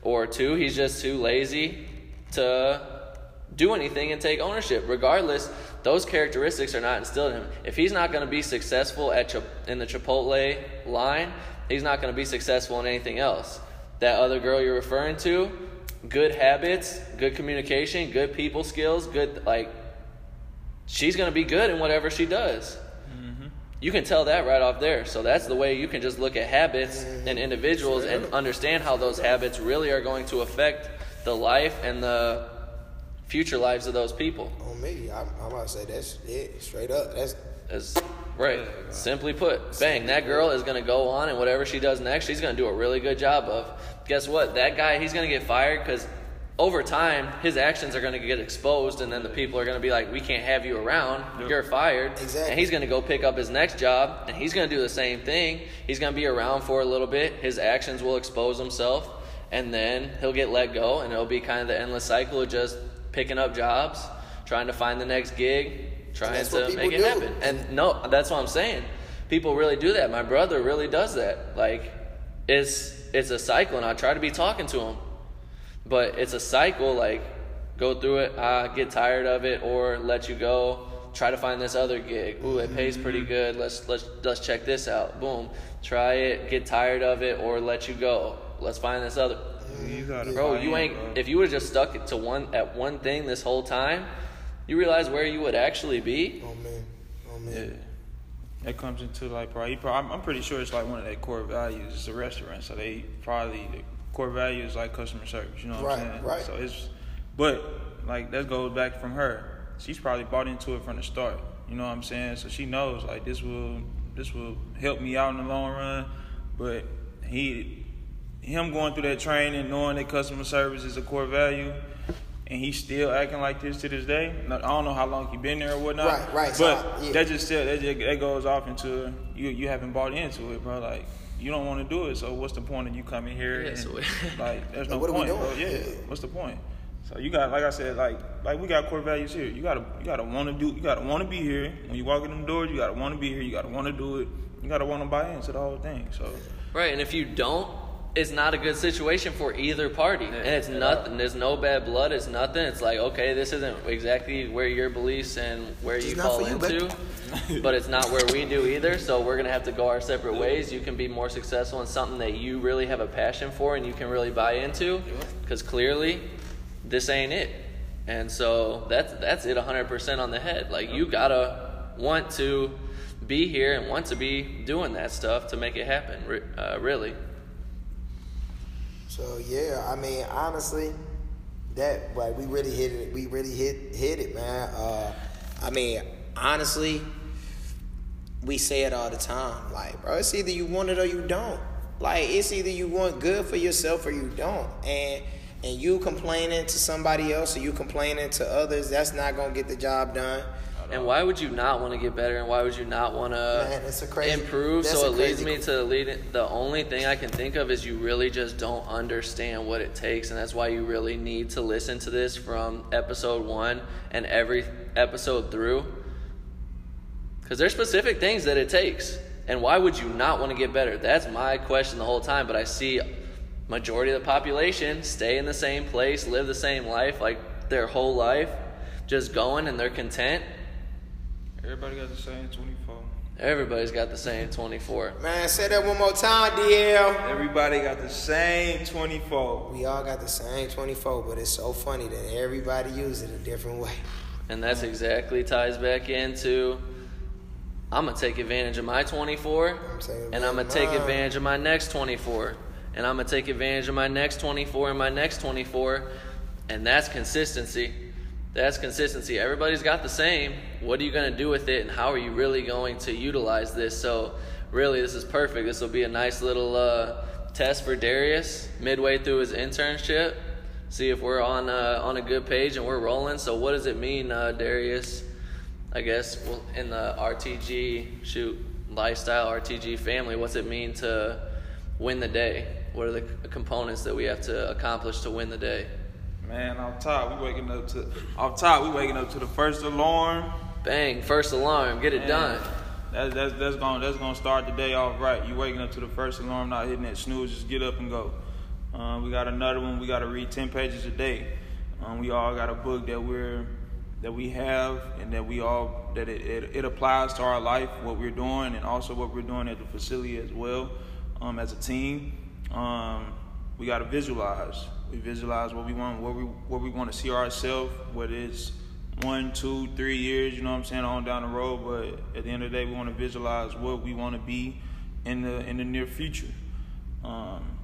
or two, he's just too lazy to do anything and take ownership. Regardless, those characteristics are not instilled in him. If he's not going to be successful at in the Chipotle line, he's not going to be successful in anything else. That other girl you're referring to, good habits, good communication, good people skills, good like she's going to be good in whatever she does. Mm-hmm. You can tell that right off there. So that's the way you can just look at habits and individuals and understand how those habits really are going to affect the life and the future lives of those people. On me, I'm, I'm about to say that's it, straight up. That's As right, simply put, bang, that girl is going to go on and whatever she does next, she's going to do a really good job of. Guess what? That guy, he's going to get fired because over time, his actions are going to get exposed, and then the people are going to be like, "We can't have you around. You're fired." Exactly. And he's going to go pick up his next job, and he's going to do the same thing. He's going to be around for a little bit. His actions will expose himself, and then he'll get let go, and it'll be kind of the endless cycle of just picking up jobs, trying to find the next gig, trying to make it do. happen. And no, that's what I'm saying. People really do that. My brother really does that. Like, it's it's a cycle, and I try to be talking to him, but it's a cycle. Like, go through it, uh, get tired of it, or let you go. Try to find this other gig. Ooh, it pays pretty good. Let's let's let's check this out. Boom. Try it. Get tired of it, or let you go. Let's find this other. You gotta Bro, buy you ain't. bro. If you would have just stuck to one at one thing this whole time, you realize where you would actually be. Oh man, oh, On me. Yeah. That comes into like probably, probably I'm, I'm pretty sure it's like one of their core values. It's a restaurant, so they probably the core value is like customer service. You know what Right, I'm saying? right. So it's, but like that goes back from her. She's probably bought into it from the start. You know what I'm saying? So she knows like this will this will help me out in the long run. But he, him going through that training, knowing that customer service is a core value. And he's still acting like this to this day. I don't know how long he been there or whatnot. Right, right, so But I- yeah. that just still that, just, that goes off into you you haven't bought into it, bro. Like you don't want to do it, so what's the point of you coming here? Yeah, and, so- like there's no Like, what are we point, doing? bro. Yeah, Yeah. what's the point? So you got like I said, like like we got core values here. You gotta you gotta want to do. You gotta want to be here when you walk in them doors. You gotta want to be here. You gotta want to do it. You gotta want to buy into the whole thing. So Right, and if you don't, it's not a good situation for either party. And it's nothing. There's no bad blood. It's nothing. It's like, okay, this isn't exactly where your beliefs and where Just you fall you, into. but it's not where we do either. So we're gonna have to go our separate ways. You can be more successful in something that you really have a passion for and you can really buy into. Because clearly, this ain't it. And so that's that's it 100% on the head. Like you gotta want to be here and want to be doing that stuff to make it happen. Uh, really. So yeah, I mean, honestly, that like we really hit it. We really hit hit it, man. Uh, I mean, honestly, we say it all the time. Like, bro, it's either you want it or you don't. Like, it's either you want good for yourself or you don't. And and you complaining to somebody else or you complaining to others, that's not gonna get the job done. And why would you not want to get better? And why would you not want to it's a crazy- improve? that's So it leads me to the lead. The only thing I can think of is you really just don't understand what it takes, and that's why you really need to listen to this from episode one and every episode through. Because there's specific things that it takes, and why would you not want to get better? That's my question the whole time. But I see majority of the population stay in the same place, live the same life, like their whole life, just going and they're content. Everybody got the same 24. Everybody's got the same 24. Man, say that one more time, DL. Everybody got the same 24. We all got the same 24, but it's so funny that everybody uses it a different way. And that's exactly ties back into I'm gonna take advantage of my 24, I'm and I'm gonna take advantage of my next 24, and I'm gonna take advantage of my next 24 and my next 24, and that's consistency. That's consistency. Everybody's got the same. What are you gonna do with it, and how are you really going to utilize this? So, really, this is perfect. This will be a nice little uh, test for Darius midway through his internship. See if we're on uh, on a good page and we're rolling. So, what does it mean, uh, Darius? I guess well, in the RTG shoot lifestyle RTG family, what's it mean to win the day? What are the components that we have to accomplish to win the day? Man, off top, we waking up to off top, we waking up to the first alarm. Bang! First alarm, get it Man, done. That's that's that's gonna that's gonna start the day off right. You waking up to the first alarm, not hitting that snooze, just get up and go. Um, we got another one. We got to read ten pages a day. Um, we all got a book that we're that we have and that we all that it, it, it applies to our life, what we're doing, and also what we're doing at the facility as well, um, as a team. Um, we got to visualize. We visualize what we want, what we what we want to see ourselves, whether it's one, two, three years, you know what I'm saying, on down the road. But at the end of the day, we want to visualize what we want to be in the in the near future. Um,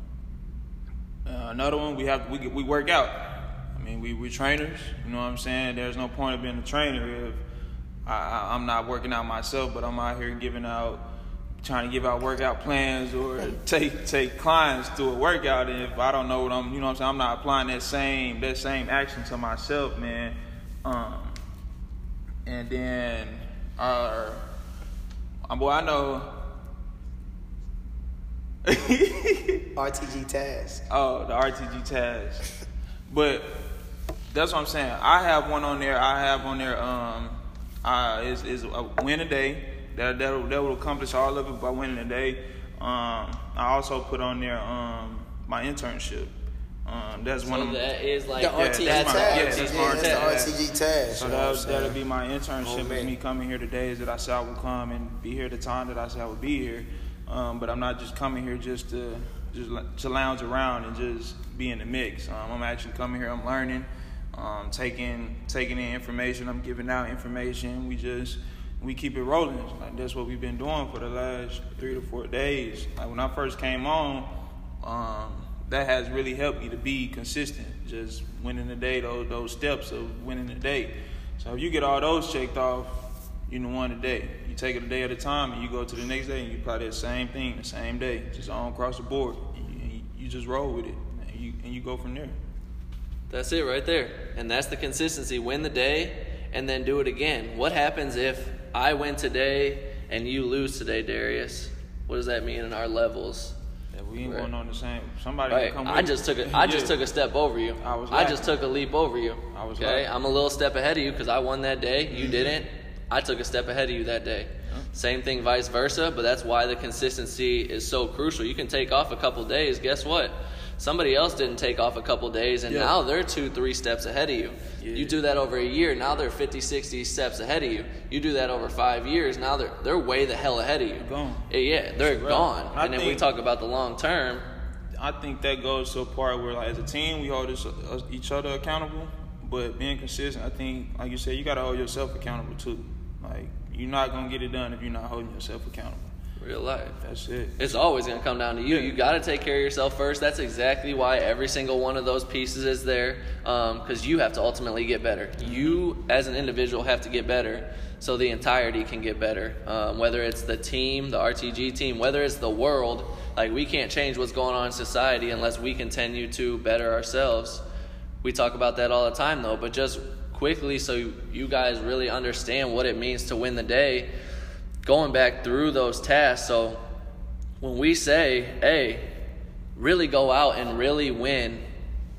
uh, another one, we have we we work out. I mean, we we trainers. You know what I'm saying? There's no point of being a trainer if I, I, I'm not working out myself, but I'm out here giving out, trying to give out workout plans or take take clients through a workout. And if I don't know what I'm, you know what I'm saying, I'm not applying that same that same action to myself, man. Um, and then our, uh, boy, I know. RTG task. Oh, the RTG task. But that's what I'm saying. I have one on there. I have on there. Um, uh, is is a win a day. That that will, that will accomplish all of it by winning a day. Um, I also put on there um my internship. Um, that's one So of that is like The Yeah, RTG that's task. my- Yeah, yeah, that's my that's task. the RTG task. So you know that that'll be my internship. Oh, me coming here the days that I said I would come and be here the time that I said I would be here. Um, but I'm not just coming here just to just to lounge around and just be in the mix. Um, I'm actually coming here. I'm learning, um, taking taking in information. I'm giving out information. We just we keep it rolling. Like that's what we've been doing for the last three to four days. Like when I first came on, um, that has really helped me to be consistent. Just winning the day, those those steps of winning the day. So if you get all those checked off, you know one a day. You take it a day at a time, and you go to the next day, and you apply that same thing the same day, just all across the board. And you, you just roll with it, and you and you go from there. That's it right there. And that's the consistency. Win the day and then do it again. What happens if I win today and you lose today, Darius? What does that mean in our levels? If we ain't Right. going on the same, somebody Right. come. I with just you. took a I just took a step over you. I was I just took a leap over you. I was okay. lacking. I'm a little step ahead of you because I won that day. You Mhm. didn't. I took a step ahead of you that day. Same thing, vice versa. But that's why the consistency is so crucial. You can take off a couple days. Guess what? Somebody else didn't take off a couple days, and Yeah. now they're two, three steps ahead of you. Yeah. You do that over a year, now they're 50, 60 steps ahead of you. You do that over five years, now they're they're way the hell ahead of you. they're Gone. Yeah, Yeah, they're Right. gone. I and then we talk about the long term. I think that goes to a part where, like, as a team, we hold this, uh, each other accountable. But being consistent, I think, like you said, you got to hold yourself accountable too. Like, you're not gonna get it done if you're not holding yourself accountable. Real life. That's it. It's always going to come down to you. You got to take care of yourself first. That's exactly why every single one of those pieces is there, because you have to ultimately get better. You, as an individual, have to get better so the entirety can get better. Um, whether it's the team, the RTG team, whether it's the world, like we can't change what's going on in society unless we continue to better ourselves. We talk about that all the time, though, but just quickly so you guys really understand what it means to win the day going back through those tasks. So when we say, hey, really go out and really win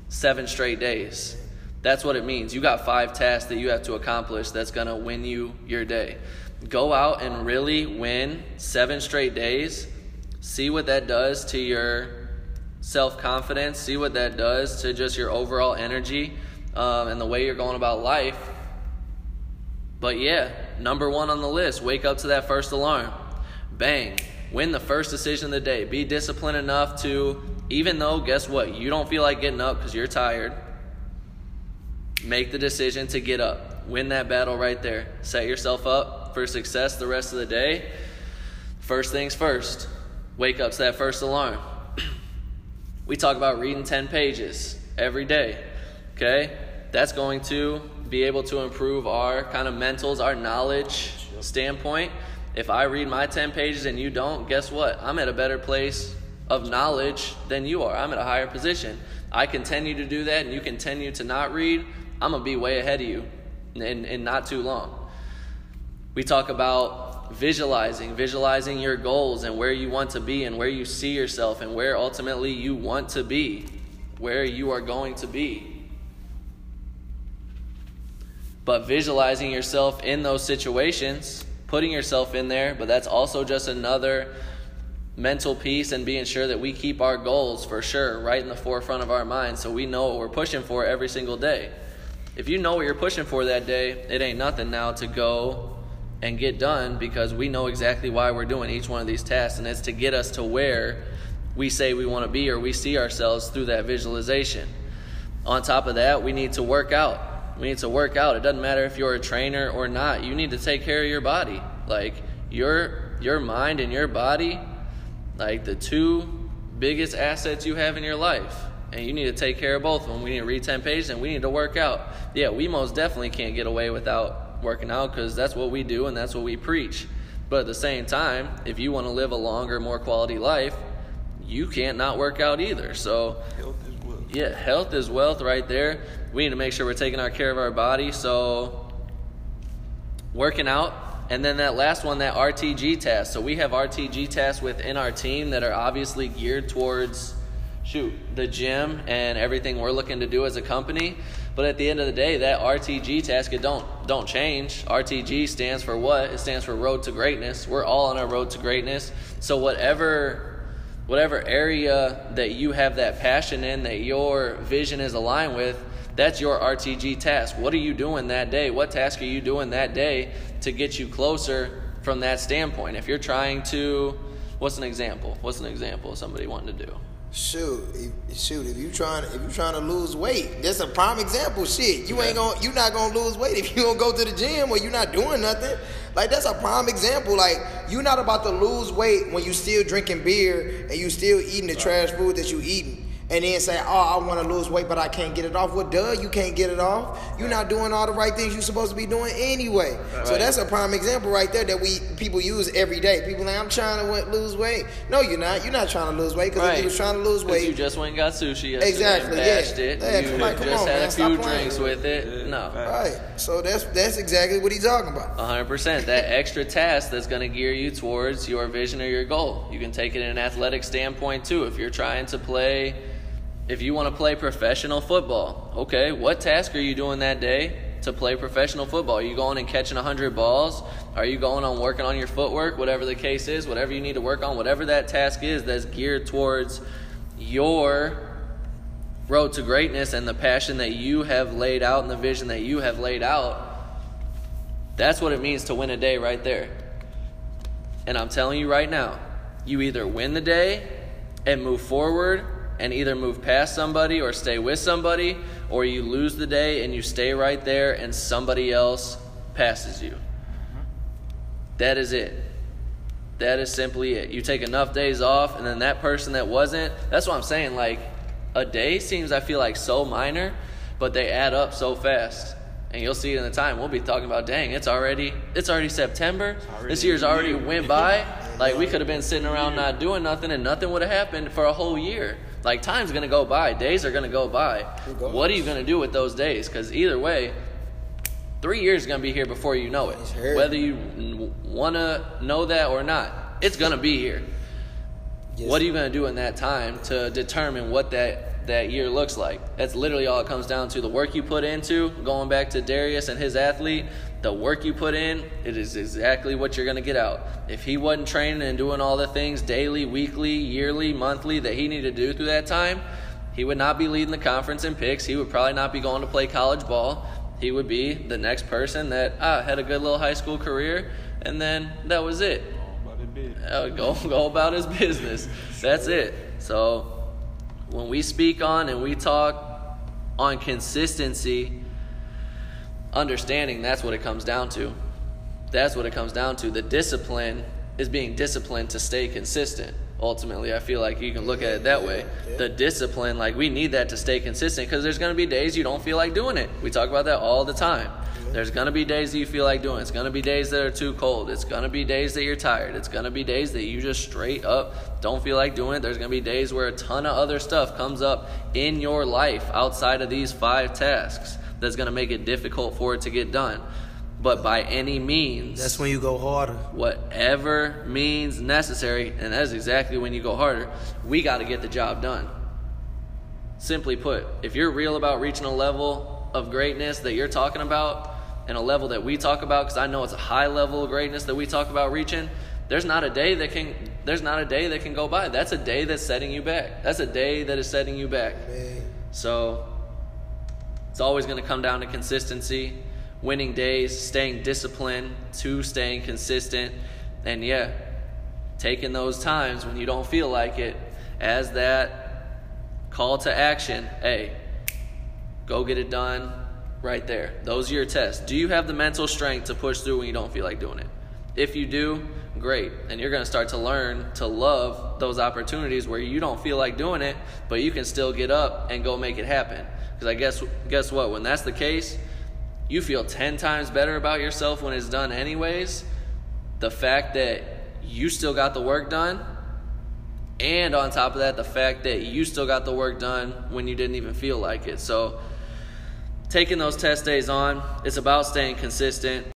seven straight days, that's what it means. You got five tasks that you have to accomplish that's going to win you your day. Go out and really win seven straight days. See what that does to your self confidence. See what that does to just your overall energy um, and the way you're going about life. But yeah, number one on the list, wake up to that first alarm. Bang. Win the first decision of the day. Be disciplined enough to, even though, guess what, you don't feel like getting up because you're tired, make the decision to get up. Win that battle right there. Set yourself up for success the rest of the day, first things first, wake up to that first alarm. we talk about reading 10 pages every day, okay? That's going to be able to improve our kind of mentals, our knowledge standpoint. If I read my 10 pages and you don't, guess what? I'm at a better place of knowledge than you are. I'm at a higher position. I continue to do that and you continue to not read, I'm going to be way ahead of you in, in not too long. We talk about visualizing, visualizing your goals and where you want to be and where you see yourself and where ultimately you want to be, where you are going to be. But visualizing yourself in those situations, putting yourself in there, but that's also just another mental piece and being sure that we keep our goals for sure right in the forefront of our minds so we know what we're pushing for every single day. If you know what you're pushing for that day, it ain't nothing now to go and get done because we know exactly why we're doing each one of these tasks and it's to get us to where we say we want to be or we see ourselves through that visualization. On top of that, we need to work out we need to work out. It doesn't matter if you're a trainer or not. You need to take care of your body. Like your your mind and your body, like the two biggest assets you have in your life. And you need to take care of both of them. We need to read 10 pages and we need to work out. Yeah, we most definitely can't get away without working out because that's what we do and that's what we preach. But at the same time, if you want to live a longer, more quality life, you can't not work out either. So, yeah, health is wealth right there. We need to make sure we're taking our care of our body. So, working out. And then that last one, that RTG task. So, we have RTG tasks within our team that are obviously geared towards, shoot, the gym and everything we're looking to do as a company. But at the end of the day, that RTG task it don't don't change. RTG stands for what? It stands for Road to Greatness. We're all on our road to greatness. So whatever whatever area that you have that passion in, that your vision is aligned with, that's your RTG task. What are you doing that day? What task are you doing that day to get you closer from that standpoint? If you're trying to, what's an example? What's an example of somebody wanting to do? Shoot, if, shoot! If you trying, if you trying to lose weight, that's a prime example. Shit, you ain't gonna, you not gonna lose weight if you don't go to the gym or you not doing nothing. Like that's a prime example. Like you're not about to lose weight when you still drinking beer and you still eating the trash food that you eating and then say, "Oh, I want to lose weight, but I can't get it off." Well, duh, you can't get it off. You're not doing all the right things you're supposed to be doing anyway. Right. So that's a prime example right there that we people use every day. People like, "I'm trying to lose weight." No, you're not. You're not trying to lose weight because right. if you was trying to lose weight, you just went and got sushi. Exactly. And bashed yeah. It. Yeah, you like, just on, had man. a few drinks with it. No. Right. So that's that's exactly what he's talking about. 100. percent That extra task that's going to gear you towards your vision or your goal. You can take it in an athletic standpoint too. If you're trying to play if you want to play professional football, okay, what task are you doing that day to play professional football? Are you going and catching 100 balls? Are you going on working on your footwork? Whatever the case is, whatever you need to work on, whatever that task is that's geared towards your road to greatness and the passion that you have laid out and the vision that you have laid out, that's what it means to win a day right there. And I'm telling you right now, you either win the day and move forward and either move past somebody or stay with somebody, or you lose the day and you stay right there and somebody else passes you. Mm-hmm. That is it. That is simply it. You take enough days off, and then that person that wasn't, that's what I'm saying. Like, a day seems, I feel like, so minor, but they add up so fast. And you'll see it in the time. We'll be talking about, dang, it's already it's already September. Already this year's already went by. like we could have been sitting around not doing nothing, and nothing would have happened for a whole year. Like time's gonna go by, days are gonna go by. What are you gonna do with those days? Because either way, three years is gonna be here before you know it. Whether you wanna know that or not, it's gonna be here. Yes. What are you gonna do in that time to determine what that that year looks like? That's literally all it comes down to. The work you put into going back to Darius and his athlete the work you put in, it is exactly what you're going to get out. If he wasn't training and doing all the things daily, weekly, yearly, monthly that he needed to do through that time, he would not be leading the conference in picks. He would probably not be going to play college ball. He would be the next person that ah, had a good little high school career, and then that was it. Uh, go, go about his business. That's it. So when we speak on and we talk on consistency, understanding that's what it comes down to. That's what it comes down to. The discipline is being disciplined to stay consistent. Ultimately, I feel like you can look at it that way. The discipline, like we need that to stay consistent because there's going to be days you don't feel like doing it. We talk about that all the time. There's going to be days that you feel like doing. it. It's going to be days that are too cold. It's going to be days that you're tired. It's going to be days that you just straight up don't feel like doing it. There's going to be days where a ton of other stuff comes up in your life outside of these five tasks that's going to make it difficult for it to get done. But by any means, That's when you go harder. whatever means necessary, and that's exactly when you go harder, we got to get the job done. Simply put, if you're real about reaching a level of greatness that you're talking about, and a level that we talk about, because I know it's a high level of greatness that we talk about reaching, there's not a day that can there's not a day that can go by. That's a day that's setting you back. That's a day that is setting you back. Man. So it's always going to come down to consistency, winning days, staying disciplined to staying consistent, and yeah, taking those times when you don't feel like it as that call to action. Hey, go get it done right there. Those are your tests. Do you have the mental strength to push through when you don't feel like doing it? If you do, great. And you're going to start to learn to love those opportunities where you don't feel like doing it, but you can still get up and go make it happen. Because I guess guess what? When that's the case, you feel 10 times better about yourself when it's done anyways. The fact that you still got the work done and on top of that, the fact that you still got the work done when you didn't even feel like it. So, taking those test days on, it's about staying consistent.